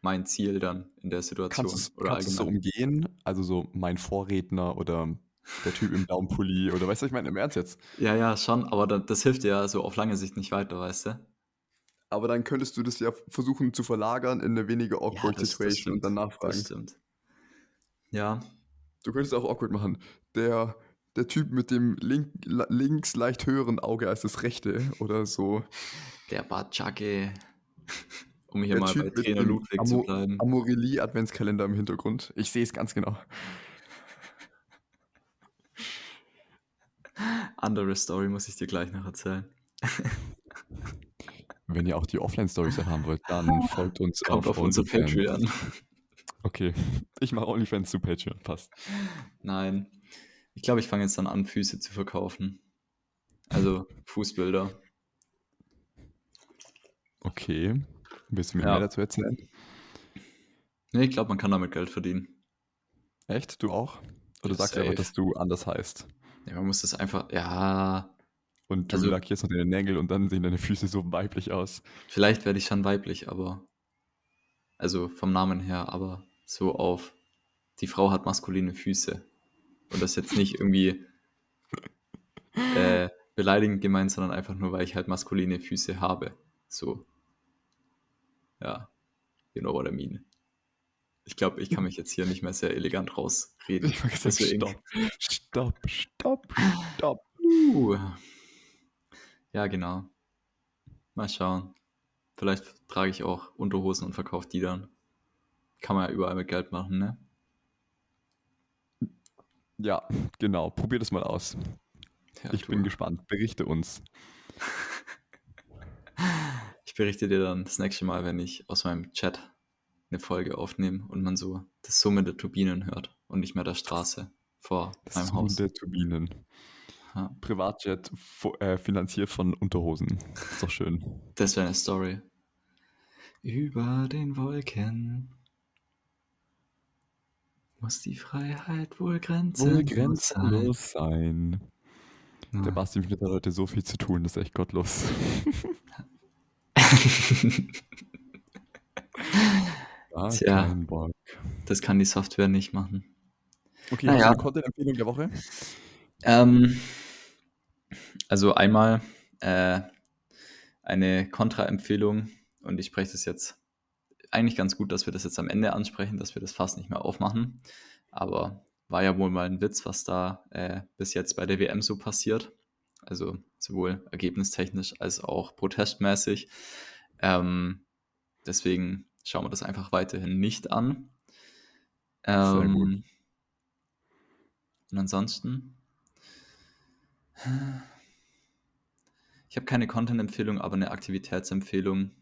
mein Ziel dann in der Situation Kannst du oder kannst so umgehen? Also so mein Vorredner oder der Typ im blauen Pulli oder weißt du, ich meine im Ernst jetzt? Ja, ja, schon, aber da, das hilft dir ja so auf lange Sicht nicht weiter, weißt du? Aber dann könntest du das ja versuchen zu verlagern in eine weniger awkward das- das Situation und dann Das nachfragen. stimmt. Ja, Du könntest auch awkward machen. Der, der Typ mit dem link, links leicht höheren Auge als das rechte oder so. der Batschake. Um hier Der mal Typ bei Trainer Ludwig zu Amo- bleiben. Amorelie Adventskalender im Hintergrund. Ich sehe es ganz genau. Andere Story muss ich dir gleich noch erzählen. Wenn ihr auch die Offline-Stories haben wollt, dann folgt uns Kommt auf unser OnlyFans. Patreon. Okay, ich mache OnlyFans zu Patreon, passt. Nein. Ich glaube, ich fange jetzt dann an, Füße zu verkaufen. Also Fußbilder. Okay, willst du mir Ja. mehr dazu erzählen? Nee, ich glaube, man kann damit Geld verdienen. Echt? Du auch? Oder sagst du einfach, Safe. dass du anders heißt? Ja, man muss das einfach, ja, Und du Also- lackierst noch deine Nägel und dann sehen deine Füße so weiblich aus. vielleicht werde ich schon weiblich, aber, also vom Namen her, aber so auf, die Frau hat maskuline Füße. Und das jetzt nicht irgendwie äh, beleidigend gemeint, sondern einfach nur, weil ich halt maskuline Füße habe. So. Ja, you know what I mean. Ich glaube, ich kann mich jetzt hier nicht mehr sehr elegant rausreden. Ich gesagt, Deswegen- stopp, stopp, stopp, stopp. Uh. Ja, genau. Mal schauen. Vielleicht trage ich auch Unterhosen und verkaufe die dann. Kann man ja überall mit Geld machen, ne? Ja, genau. Probier das mal aus. Ja, ich bin gespannt. Berichte uns. Ich berichte dir dann das nächste Mal, wenn ich aus meinem Chat eine Folge aufnehme und man so das Summen der Turbinen hört und nicht mehr der Straße vor Das meinem ist Haus. der Turbinen. Ja, Privatjet äh, finanziert von Unterhosen. Ist doch schön. das wäre eine Story. Über den Wolken muss die Freiheit wohl grenzenlos, Wohl sein. grenzenlos sein. Der Ja. Basti Schmidt hat heute so viel zu tun, das ist echt gottlos. Gar Tja. kein Bock. das kann die Software nicht machen. Okay, Naja. eine Content-Empfehlung der Woche? Ähm, also einmal äh, eine Kontra-Empfehlung und ich spreche das jetzt eigentlich ganz gut, dass wir das jetzt am Ende ansprechen, dass wir das fast nicht mehr aufmachen. Aber war ja wohl mal ein Witz, was da äh, bis jetzt bei der WM so passiert. Also sowohl ergebnistechnisch als auch protestmäßig. Ähm, deswegen schauen wir das einfach weiterhin nicht an. Sehr gut. Ähm, und ansonsten. Ich habe keine Content-Empfehlung, aber eine Aktivitätsempfehlung.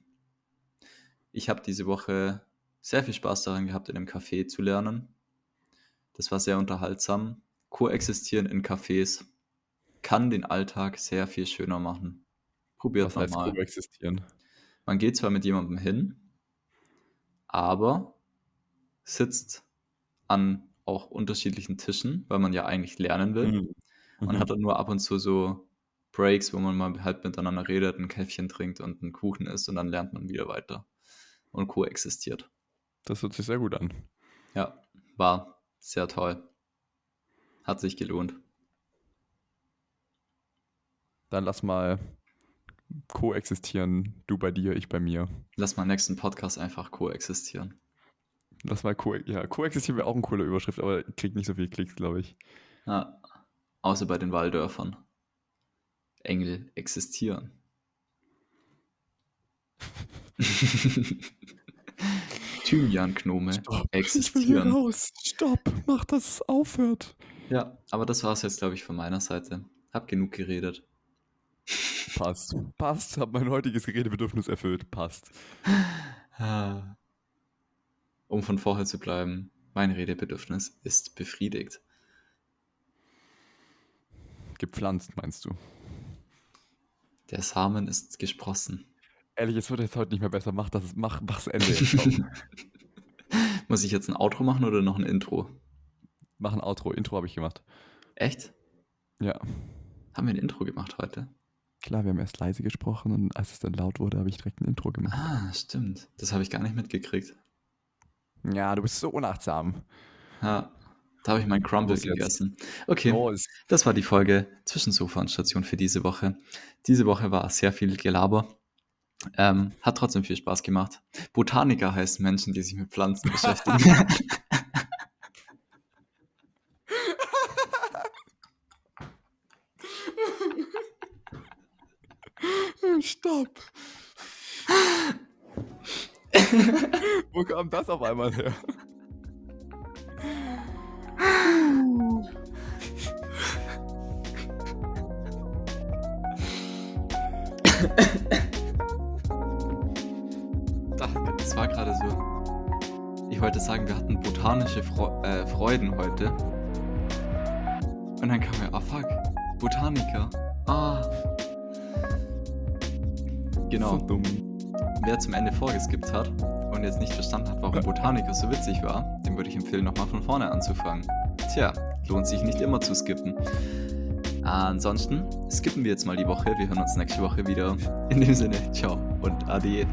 Ich habe diese Woche sehr viel Spaß daran gehabt, in einem Café zu lernen. Das war sehr unterhaltsam. Koexistieren in Cafés kann den Alltag sehr viel schöner machen. Probiert Was mal. koexistieren? Man geht zwar mit jemandem hin, aber sitzt an auch unterschiedlichen Tischen, weil man ja eigentlich lernen will. Mhm. Man Mhm. hat dann nur ab und zu so Breaks, wo man mal halt miteinander redet, ein Käffchen trinkt und einen Kuchen isst und dann lernt man wieder weiter und koexistiert. Das hört sich sehr gut an. Ja, war sehr toll. Hat sich gelohnt. Dann lass mal koexistieren. Du bei dir, ich bei mir. Lass mal nächsten Podcast einfach koexistieren. Lass mal ko ja, koexistieren wäre auch eine coole Überschrift, aber kriegt nicht so viel Klicks, glaube ich. Ja, außer bei den Walldörfern. Engel existieren. Thymian-Gnome Stopp. Ich will hier existieren. raus. Stopp. Mach, dass es aufhört. Ja, aber das war es jetzt, glaube ich, von meiner Seite. Hab genug geredet. Passt. Passt. Hab mein heutiges Redebedürfnis erfüllt. Passt. Ah. Um von vorher zu bleiben, mein Redebedürfnis ist befriedigt. Gepflanzt, meinst du? Der Samen ist gesprossen. Ehrlich, es wird jetzt heute nicht mehr besser. Mach das, mach, mach's Ende. Muss ich jetzt ein Outro machen oder noch ein Intro? Mach ein Outro. Intro habe ich gemacht. Echt? Ja. Haben wir ein Intro gemacht heute? Klar, wir haben erst leise gesprochen und als es dann laut wurde, habe ich direkt ein Intro gemacht. Ah, stimmt. Das habe ich gar nicht mitgekriegt. Ja, du bist so unachtsam. Ja, da habe ich mein Crumble gegessen. Okay, Los. das war die Folge zwischen Sofa und Station für diese Woche. Diese Woche war sehr viel Gelaber. Ähm, hat trotzdem viel Spaß gemacht. Botaniker heißen Menschen, die sich mit Pflanzen beschäftigen. Stopp. Wo kam das auf einmal her? Das war gerade so. Ich wollte sagen, wir hatten botanische Fro äh, Freuden heute. Und dann kam mir, ah fuck, Botaniker. Ah. Genau. So dumm. Wer zum Ende vorgeskippt hat und jetzt nicht verstanden hat, warum Botaniker so witzig war, dem würde ich empfehlen, nochmal von vorne anzufangen. Tja, lohnt sich nicht immer zu skippen. Ansonsten skippen wir jetzt mal die Woche. Wir hören uns nächste Woche wieder. In dem Sinne, ciao und ade.